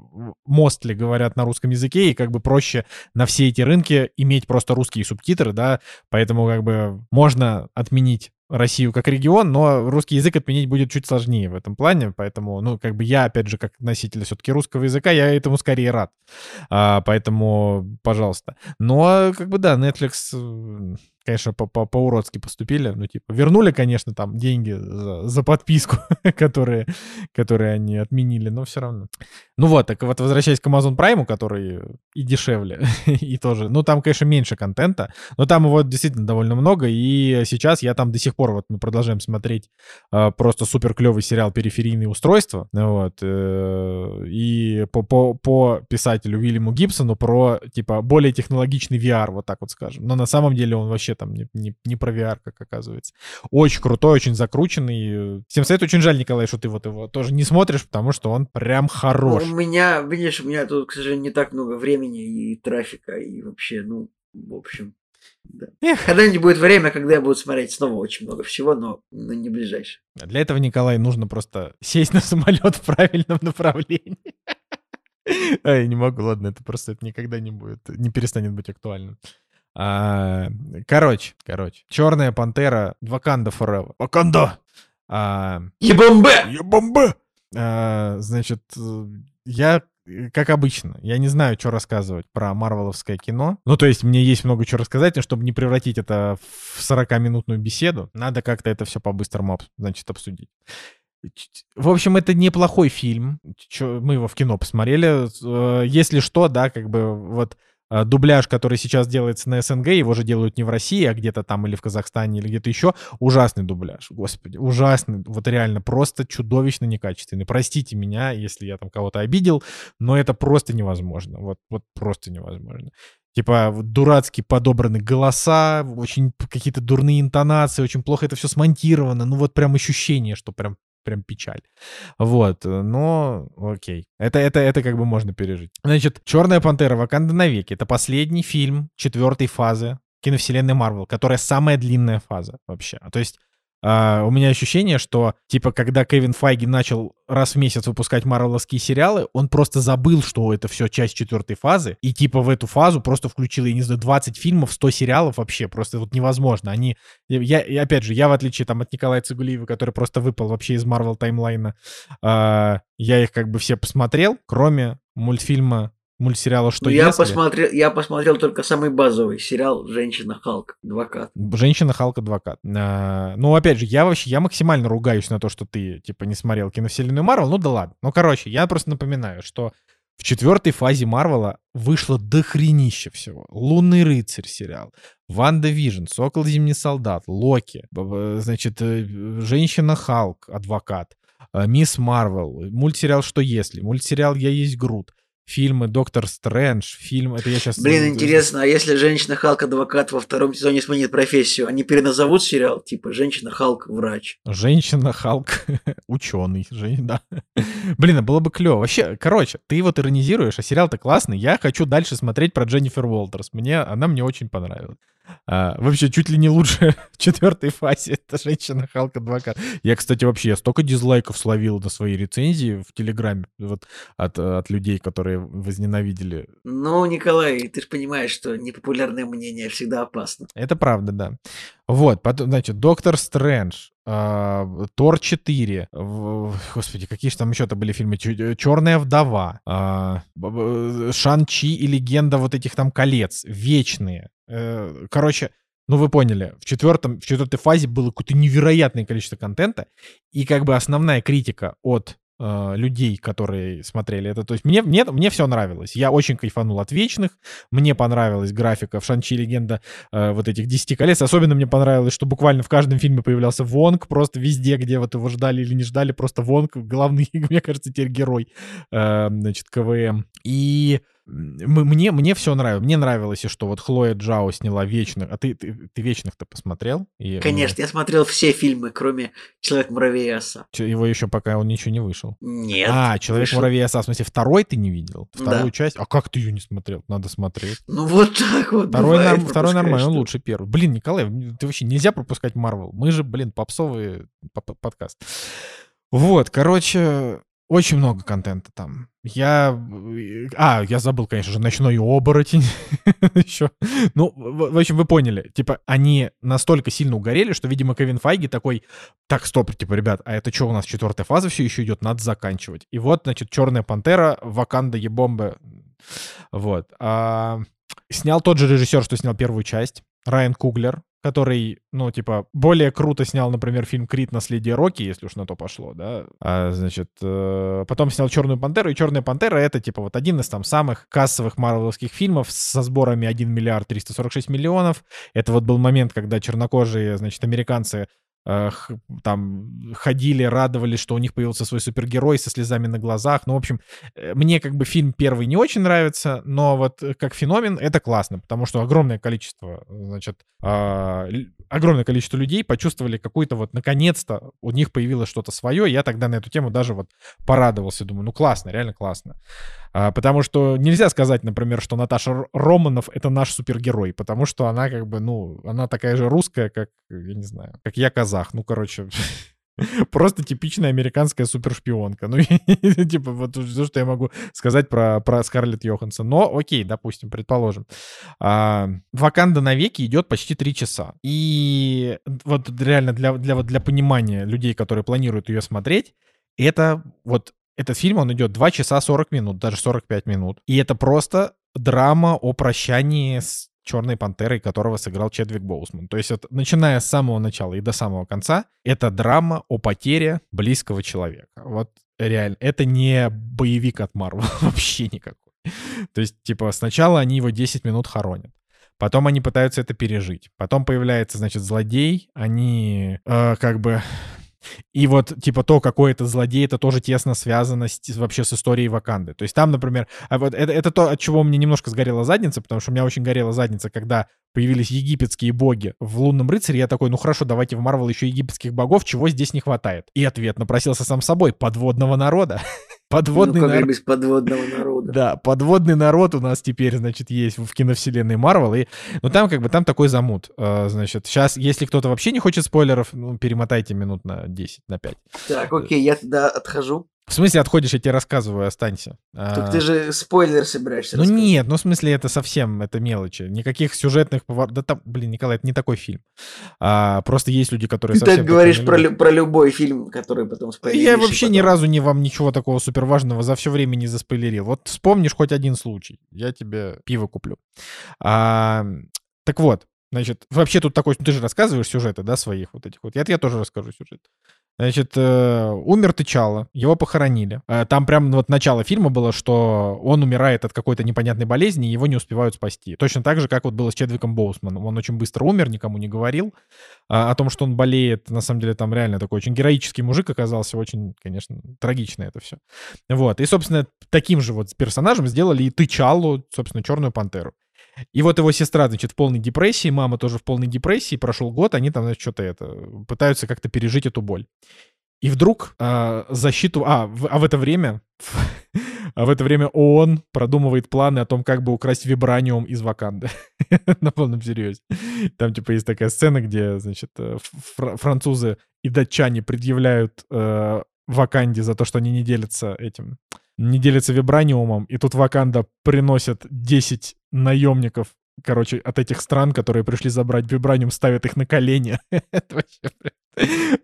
мостли говорят на русском языке, и как бы проще на все эти рынки иметь просто русские субтитры, да, поэтому как бы можно отменить Россию как регион, но русский язык отменить будет чуть сложнее в этом плане, поэтому, ну, как бы я, опять же, как носитель все-таки русского языка, я этому скорее рад. А, поэтому, пожалуйста. Но, как бы, да, Netflix конечно, по-уродски поступили. Ну, типа, вернули, конечно, там деньги за, за подписку, которые, которые они отменили, но все равно. Ну вот, так вот, возвращаясь к Amazon Prime, который и дешевле, и тоже, ну, там, конечно, меньше контента, но там его действительно довольно много, и сейчас я там до сих пор, вот мы продолжаем смотреть э, просто супер клевый сериал «Периферийные устройства», вот, э, и по, по, по писателю Уильяму Гибсону про, типа, более технологичный VR, вот так вот скажем. Но на самом деле он вообще там не, не, не про VR, как оказывается. Очень крутой, очень закрученный. Всем совет очень жаль, Николай, что ты вот его тоже не смотришь, потому что он прям хорош. Ну, у меня, видишь, у меня тут, к сожалению, не так много времени и трафика, и вообще, ну, в общем, да. Когда-нибудь будет время, когда я буду смотреть снова очень много всего, но, но не ближайшее. Для этого, Николай, нужно просто сесть на самолет в правильном направлении. А, я не могу, ладно, это просто это никогда не будет, не перестанет быть актуальным. А, короче, короче. Черная пантера Ваканда Forever. Ваканда! А, Ебомбе! Ебомбе! А, значит, я как обычно, я не знаю, что рассказывать про марвеловское кино. Ну, то есть мне есть много чего рассказать, но чтобы не превратить это в 40-минутную беседу, надо как-то это все по-быстрому, значит, обсудить. В общем, это неплохой фильм. Мы его в кино посмотрели. Э, если что, да, как бы вот дубляж, который сейчас делается на СНГ, его же делают не в России, а где-то там или в Казахстане, или где-то еще. Ужасный дубляж, господи, ужасный, вот реально просто чудовищно некачественный. Простите меня, если я там кого-то обидел, но это просто невозможно, вот, вот просто невозможно. Типа дурацкие подобраны голоса, очень какие-то дурные интонации, очень плохо это все смонтировано. Ну вот прям ощущение, что прям прям печаль. Вот, но окей. Это, это, это как бы можно пережить. Значит, «Черная пантера. Ваканда навеки» — это последний фильм четвертой фазы киновселенной Марвел, которая самая длинная фаза вообще. То есть Uh, у меня ощущение, что, типа, когда Кевин Файги начал раз в месяц выпускать марвеловские сериалы, он просто забыл, что это все часть четвертой фазы, и, типа, в эту фазу просто включил, я не знаю, 20 фильмов, 100 сериалов вообще, просто вот невозможно. Они, я, и опять же, я, в отличие, там, от Николая Цигулиева, который просто выпал вообще из Марвел таймлайна, uh, я их как бы все посмотрел, кроме мультфильма мультсериала «Что я если?». Посмотрел, я посмотрел только самый базовый сериал «Женщина Халк. Адвокат». «Женщина Халк. Адвокат». А, ну, опять же, я вообще, я максимально ругаюсь на то, что ты, типа, не смотрел киновселенную Марвел. Ну да ладно. Ну, короче, я просто напоминаю, что в четвертой фазе Марвела вышло дохренище всего. «Лунный рыцарь» сериал, «WandaVision», «Сокол Зимний солдат», «Локи», значит, э, «Женщина Халк. Адвокат», э, «Мисс Марвел», мультсериал «Что если?», мультсериал «Я есть Грут», фильмы Доктор Стрэндж, фильм... Это я сейчас... Блин, интересно, а если женщина Халк адвокат во втором сезоне сменит профессию, они переназовут сериал типа Женщина Халк врач? Женщина Халк ученый, да. Блин, а было бы клево. Вообще, короче, ты вот иронизируешь, а сериал-то классный. Я хочу дальше смотреть про Дженнифер Уолтерс. Мне, она мне очень понравилась. А, вообще, чуть ли не лучше в четвертой фазе. Это женщина Халк адвокат. Я, кстати, вообще я столько дизлайков словил на свои рецензии в Телеграме вот, от, от людей, которые возненавидели. Ну, Николай, ты же понимаешь, что непопулярное мнение всегда опасно. Это правда, да. Вот, потом, значит, Доктор Стрэндж, Тор 4, господи, какие же там еще-то были фильмы, Черная вдова, а, Шан-Чи и легенда вот этих там колец, вечные, Э, короче, ну вы поняли, в, четвертом, в четвертой фазе было какое-то невероятное количество контента, и как бы основная критика от э, людей, которые смотрели это, то есть мне, мне, мне все нравилось. Я очень кайфанул от Вечных, мне понравилась графика в Шанчи Легенда э, вот этих 10 колец, особенно мне понравилось, что буквально в каждом фильме появлялся Вонг, просто везде, где вот его ждали или не ждали, просто Вонг, главный, мне кажется, теперь герой, э, значит, КВМ. И мне, мне все нравилось. Мне нравилось, что вот Хлоя Джао сняла «Вечных». А ты, ты, ты «Вечных»-то посмотрел? И, Конечно, я смотрел все фильмы, кроме «Человек-муравей и оса». Его еще пока он ничего не вышел? Нет. А, «Человек-муравей и оса», в смысле, второй ты не видел? Вторую да. часть? А как ты ее не смотрел? Надо смотреть. Ну вот так вот. Второй, бывает, второй нормальный, он лучше первый. Блин, Николай, ты вообще нельзя пропускать Марвел. Мы же, блин, попсовый подкаст. Вот, короче, Очень много контента там. Я... А, я забыл, конечно же, «Ночной оборотень» еще. Ну, в общем, вы поняли. Типа, они настолько сильно угорели, что, видимо, Кевин Файги такой, так, стоп, типа, ребят, а это что у нас четвертая фаза все еще идет, надо заканчивать. И вот, значит, «Черная пантера», «Ваканда ебомба». Вот. А... Снял тот же режиссер, что снял первую часть. Райан Куглер, который, ну, типа, более круто снял, например, фильм «Крит. Наследие Рокки», если уж на то пошло, да. А, значит, э, потом снял «Черную пантеру», и «Черная пантера» — это, типа, вот один из там самых кассовых марвеловских фильмов со сборами 1 миллиард 346 миллионов. Это вот был момент, когда чернокожие, значит, американцы там ходили, радовались, что у них появился свой супергерой со слезами на глазах. Ну, в общем, э, мне как бы фильм первый не очень нравится, но вот э, как феномен это классно, потому что огромное количество, значит, а, огромное количество людей почувствовали какую-то вот, наконец-то, у них появилось что-то свое. Я тогда на эту тему даже вот порадовался, думаю, ну классно, реально классно. А, потому что нельзя сказать, например, что Наташа Романов — это наш супергерой, потому что она как бы, ну, она такая же русская, как, я не знаю, как я казах. Ну, короче, Просто типичная американская супершпионка. Ну, типа, вот то, что я могу сказать про, про Скарлетт Йоханссон. Но, окей, допустим, предположим. А, Ваканда навеки идет почти три часа. И вот реально для, для, для понимания людей, которые планируют ее смотреть, это вот этот фильм, он идет 2 часа 40 минут, даже 45 минут. И это просто драма о прощании с Черной Пантерой, которого сыграл Чедвик Боусман. То есть вот, начиная с самого начала и до самого конца, это драма о потере близкого человека. Вот реально, это не боевик от Марвел вообще никакой. То есть, типа, сначала они его 10 минут хоронят. Потом они пытаются это пережить. Потом появляется, значит, злодей. Они э, как бы и вот, типа, то, какой это злодей, это тоже тесно связано с, вообще с историей Ваканды. То есть там, например, а вот это, это то, от чего мне немножко сгорела задница, потому что у меня очень горела задница, когда появились египетские боги в «Лунном рыцаре», я такой, ну хорошо, давайте в Марвел еще египетских богов, чего здесь не хватает? И ответ напросился сам собой, подводного народа. Подводный ну, народ. без подводного народа. Да, подводный народ у нас теперь, значит, есть в киновселенной Марвел. И, ну, там как бы, там такой замут. А, значит, сейчас, если кто-то вообще не хочет спойлеров, ну, перемотайте минут на 10, на 5. Так, окей, я тогда отхожу. В смысле отходишь, я тебе рассказываю, останься. Так а... ты же спойлер собираешься Ну нет, ну в смысле это совсем, это мелочи. Никаких сюжетных поворотов. Да там, блин, Николай, это не такой фильм. А, просто есть люди, которые ты. Ты говоришь про, про любой фильм, который потом спойлеришь. Я вообще потом... ни разу не вам ничего такого супер важного за все время не заспойлерил. Вот вспомнишь хоть один случай, я тебе пиво куплю. А, так вот, Значит, вообще тут такой, ну, ты же рассказываешь сюжеты, да, своих вот этих вот. Я, я тоже расскажу сюжет. Значит, э, умер Тычало, его похоронили. Э, там прям вот начало фильма было, что он умирает от какой-то непонятной болезни, и его не успевают спасти. Точно так же, как вот было с Чедвиком Боусманом. Он очень быстро умер, никому не говорил э, о том, что он болеет. На самом деле там реально такой очень героический мужик оказался. Очень, конечно, трагично это все. Вот. И, собственно, таким же вот персонажем сделали и Тычалу, собственно, Черную Пантеру. И вот его сестра, значит, в полной депрессии, мама тоже в полной депрессии, прошел год, они там, значит, что-то это, пытаются как-то пережить эту боль. И вдруг э, защиту... А, в, а в это время... А в это время ООН продумывает планы о том, как бы украсть вибраниум из Ваканды. На полном серьезе. Там, типа, есть такая сцена, где, значит, э, фр- французы и датчане предъявляют э, Ваканде за то, что они не делятся этим не делится вибраниумом, и тут Ваканда приносит 10 наемников, короче, от этих стран, которые пришли забрать вибраниум, ставят их на колени. Это вообще...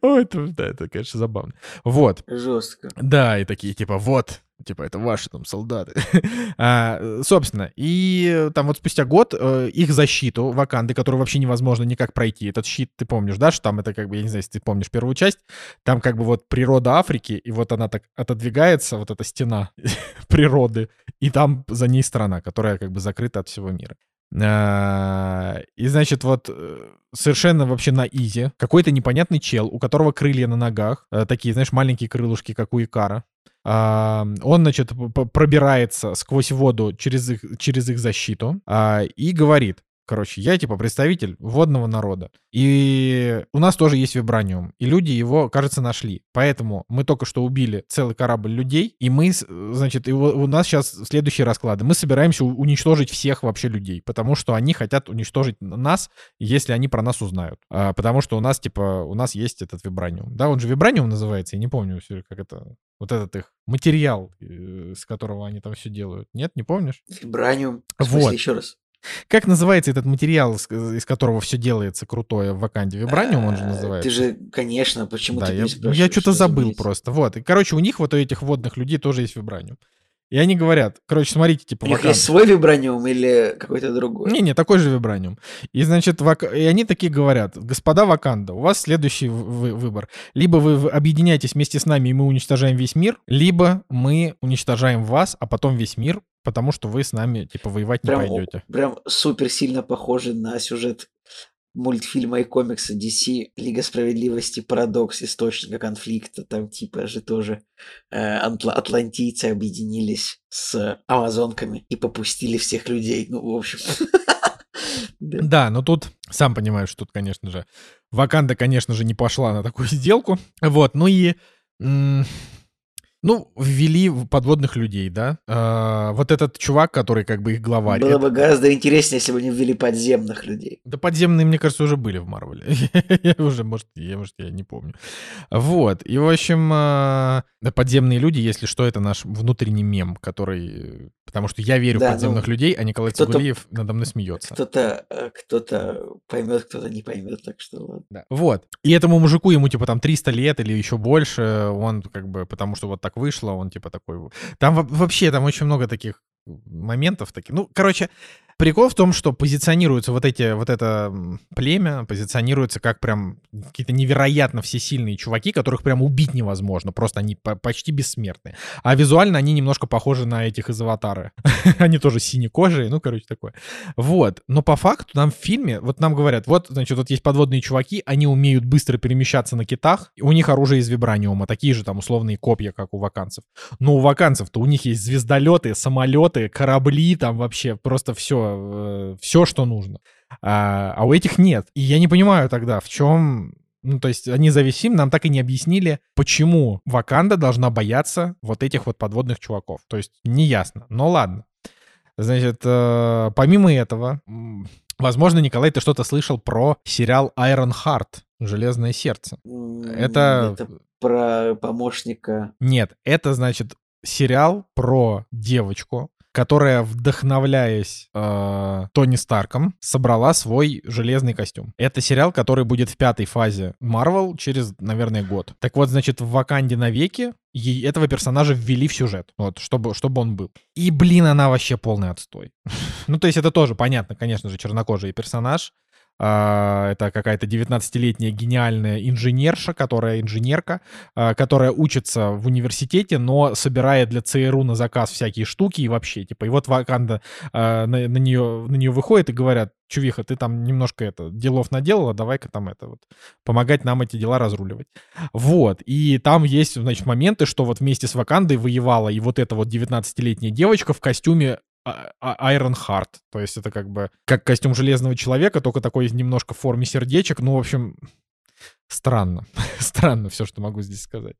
Ой, это, да, это, конечно, забавно. Вот. Жестко. Да, и такие, типа, вот, Типа, это ваши там солдаты. а, собственно, и там вот спустя год э, их защиту Ваканды, которую вообще невозможно никак пройти. Этот щит, ты помнишь, да, что там это как бы, я не знаю, если ты помнишь первую часть, там как бы вот природа Африки, и вот она так отодвигается, вот эта стена природы, и там за ней страна, которая как бы закрыта от всего мира. А, и, значит, вот э, совершенно вообще на изи какой-то непонятный чел, у которого крылья на ногах, э, такие, знаешь, маленькие крылышки, как у Икара, а, он, значит, пробирается сквозь воду через их, через их защиту а, и говорит, Короче, я типа представитель водного народа. И у нас тоже есть вибраниум. И люди его, кажется, нашли. Поэтому мы только что убили целый корабль людей. И мы, значит, и у нас сейчас следующие расклады. Мы собираемся уничтожить всех вообще людей. Потому что они хотят уничтожить нас, если они про нас узнают. А, потому что у нас, типа, у нас есть этот вибраниум. Да, он же вибраниум называется. Я не помню, как это... Вот этот их материал, э, с которого они там все делают. Нет, не помнишь? Вибраниум. В смысле, вот. еще раз. Как называется этот материал, из которого все делается крутое в Ваканде? Вибраниум он же а, называется? Ты же, конечно, почему да, ты я, я что-то забыл просто. Вот. И, короче, у них вот у этих водных людей тоже есть вибраниум. И они говорят, короче, смотрите, типа, У них есть свой вибраниум или какой-то другой? Не-не, такой же вибраниум. И, значит, вак... и они такие говорят, господа Ваканда, у вас следующий вы- выбор. Либо вы объединяетесь вместе с нами, и мы уничтожаем весь мир, либо мы уничтожаем вас, а потом весь мир, потому что вы с нами, типа, воевать прям, не пойдете. Прям супер сильно похоже на сюжет мультфильма и комикса DC Лига Справедливости Парадокс Источника конфликта. Там типа же тоже э, атлантийцы объединились с амазонками и попустили всех людей. Ну, в общем... Да, но тут, сам понимаешь, что тут, конечно же, Ваканда, конечно же, не пошла на такую сделку. Вот, ну и ну, ввели подводных людей, да. А, вот этот чувак, который как бы их главарь. Было это... бы гораздо интереснее, если бы они ввели подземных людей. Да подземные, мне кажется, уже были в Марвеле. я уже, может, я, может, я не помню. Вот. И, в общем, а, подземные люди, если что, это наш внутренний мем, который Потому что я верю да, в подземных ну, людей, а Николай Цигулиев надо мной смеется. Кто-то э, кто поймет, кто-то не поймет, так что. Да. Вот. И этому мужику, ему типа там 300 лет или еще больше, он как бы, потому что вот так вышло, он типа такой... Там вообще, там очень много таких моментов таких. Ну, короче, Прикол в том, что позиционируются вот эти, вот это племя, позиционируется как прям какие-то невероятно всесильные чуваки, которых прям убить невозможно, просто они почти бессмертные. А визуально они немножко похожи на этих из Аватара. они тоже синекожие, ну, короче, такое. Вот. Но по факту нам в фильме, вот нам говорят, вот, значит, вот есть подводные чуваки, они умеют быстро перемещаться на китах, у них оружие из вибраниума, такие же там условные копья, как у ваканцев. Но у ваканцев-то у них есть звездолеты, самолеты, корабли, там вообще просто все э, все, что нужно. А, а у этих нет. И я не понимаю тогда, в чем ну, то есть они за весь фильм нам так и не объяснили, почему Ваканда должна бояться вот этих вот подводных чуваков. То есть неясно. Но ладно. Значит, э, помимо этого, возможно, Николай, ты что-то слышал про сериал Iron Heart, Железное сердце. Это... Это про помощника. Нет, это, значит, сериал про девочку, которая, вдохновляясь э, Тони Старком, собрала свой железный костюм. Это сериал, который будет в пятой фазе Марвел через, наверное, год. Так вот, значит, в Ваканде навеки этого персонажа ввели в сюжет, вот, чтобы, чтобы он был. И, блин, она вообще полный отстой. ну, то есть это тоже понятно, конечно же, чернокожий персонаж, это какая-то 19-летняя гениальная инженерша, которая инженерка, а, которая учится в университете, но собирает для ЦРУ на заказ всякие штуки и вообще, типа, и вот Ваканда а, на, на, нее, на нее выходит и говорят, чувиха, ты там немножко это делов наделала, давай-ка там это вот помогать нам эти дела разруливать. Вот, и там есть, значит, моменты, что вот вместе с Вакандой воевала и вот эта вот 19-летняя девочка в костюме а, а, Iron Heart. То есть это как бы как костюм Железного Человека, только такой немножко в форме сердечек. Ну, в общем, странно. странно все, что могу здесь сказать.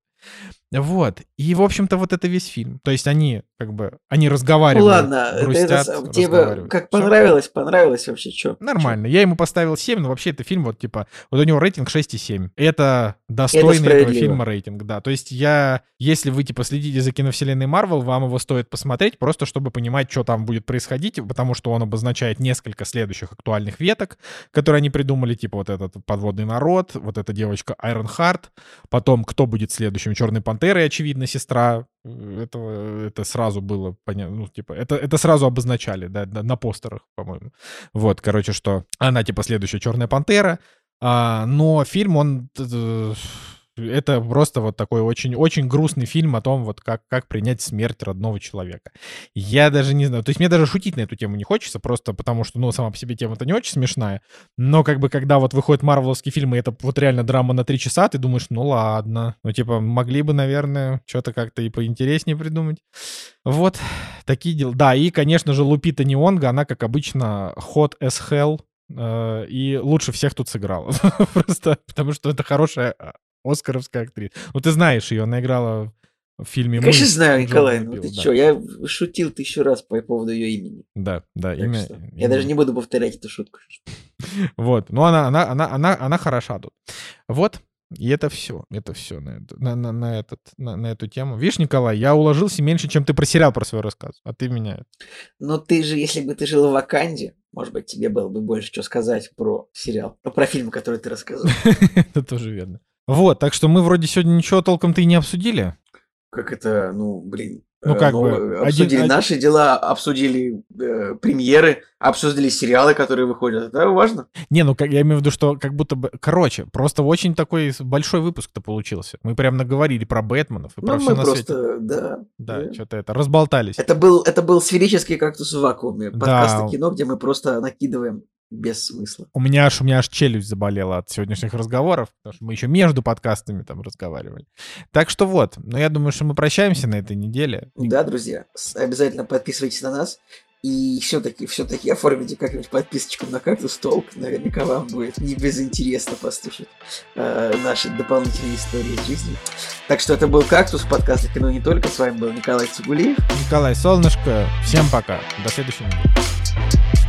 Вот. И, в общем-то, вот это весь фильм. То есть они, как бы, они разговаривают, ну, ладно, грустят, это, тебе как понравилось, Всё. понравилось вообще, что? Нормально. Чё? Я ему поставил 7, но вообще это фильм, вот, типа, вот у него рейтинг 6,7. Это достойный это этого фильма рейтинг, да. То есть я, если вы, типа, следите за киновселенной Марвел, вам его стоит посмотреть, просто чтобы понимать, что там будет происходить, потому что он обозначает несколько следующих актуальных веток, которые они придумали, типа, вот этот подводный народ, вот эта девочка Iron Heart, потом, кто будет следующим, Черный Пантерой, очевидно, сестра. Это, это сразу было понятно. Ну, типа, это, это сразу обозначали, да, на постерах, по-моему. Вот, короче, что она, типа, следующая Черная Пантера. А, но фильм, он это просто вот такой очень, очень грустный фильм о том, вот как, как принять смерть родного человека. Я даже не знаю, то есть мне даже шутить на эту тему не хочется, просто потому что, ну, сама по себе тема-то не очень смешная, но как бы когда вот выходит марвеловский фильм, и это вот реально драма на три часа, ты думаешь, ну ладно, ну типа могли бы, наверное, что-то как-то и поинтереснее придумать. Вот, такие дела. Да, и, конечно же, Лупита Неонга, она, как обычно, hot as hell, э, и лучше всех тут сыграла. Просто потому что это хорошая а, оскаровская актриса. Ну, ты знаешь ее, она играла в фильме Конечно «Мы» знаю, Николай, Джоном ну ты да. чё, я шутил тысячу раз по поводу ее имени. Да, да, Так имя. что имя- Я даже не буду повторять эту шутку. Вот, ну она, она, она, она, она хороша тут. Вот, и это все, это все на, на, на, на этот, на, на эту тему. Видишь, Николай, я уложился меньше, чем ты про сериал про свой рассказ, а ты меня... Но ты же, если бы ты жил в Ваканде, может быть, тебе было бы больше что сказать про сериал, ну, про фильм, который ты рассказал. Это тоже верно. Вот, так что мы вроде сегодня ничего толком-то и не обсудили. Как это, ну, блин. Ну, э, как ну, бы, э, один- Обсудили один- наши дела, обсудили э, премьеры, обсудили сериалы, которые выходят. Это важно. Не, ну как, я имею в виду, что как будто бы... Короче, просто очень такой большой выпуск-то получился. Мы прям наговорили про Бэтменов и про Ну, все мы на свете. просто, да. Да, да. что-то это, разболтались. Это был, это был сферический кактус в вакууме. Подкаст Да. кино, где мы просто накидываем без смысла. У меня аж, у меня аж челюсть заболела от сегодняшних разговоров, потому что мы еще между подкастами там разговаривали. Так что вот, но я думаю, что мы прощаемся на этой неделе. Да, друзья, обязательно подписывайтесь на нас. И все-таки, все-таки оформите как-нибудь подписочку на кактус толк. Наверняка вам будет не безинтересно послушать э, наши дополнительные истории из жизни. Так что это был кактус, подкаст кино не только. С вами был Николай Цугулиев. Николай Солнышко, всем пока. До следующей недели.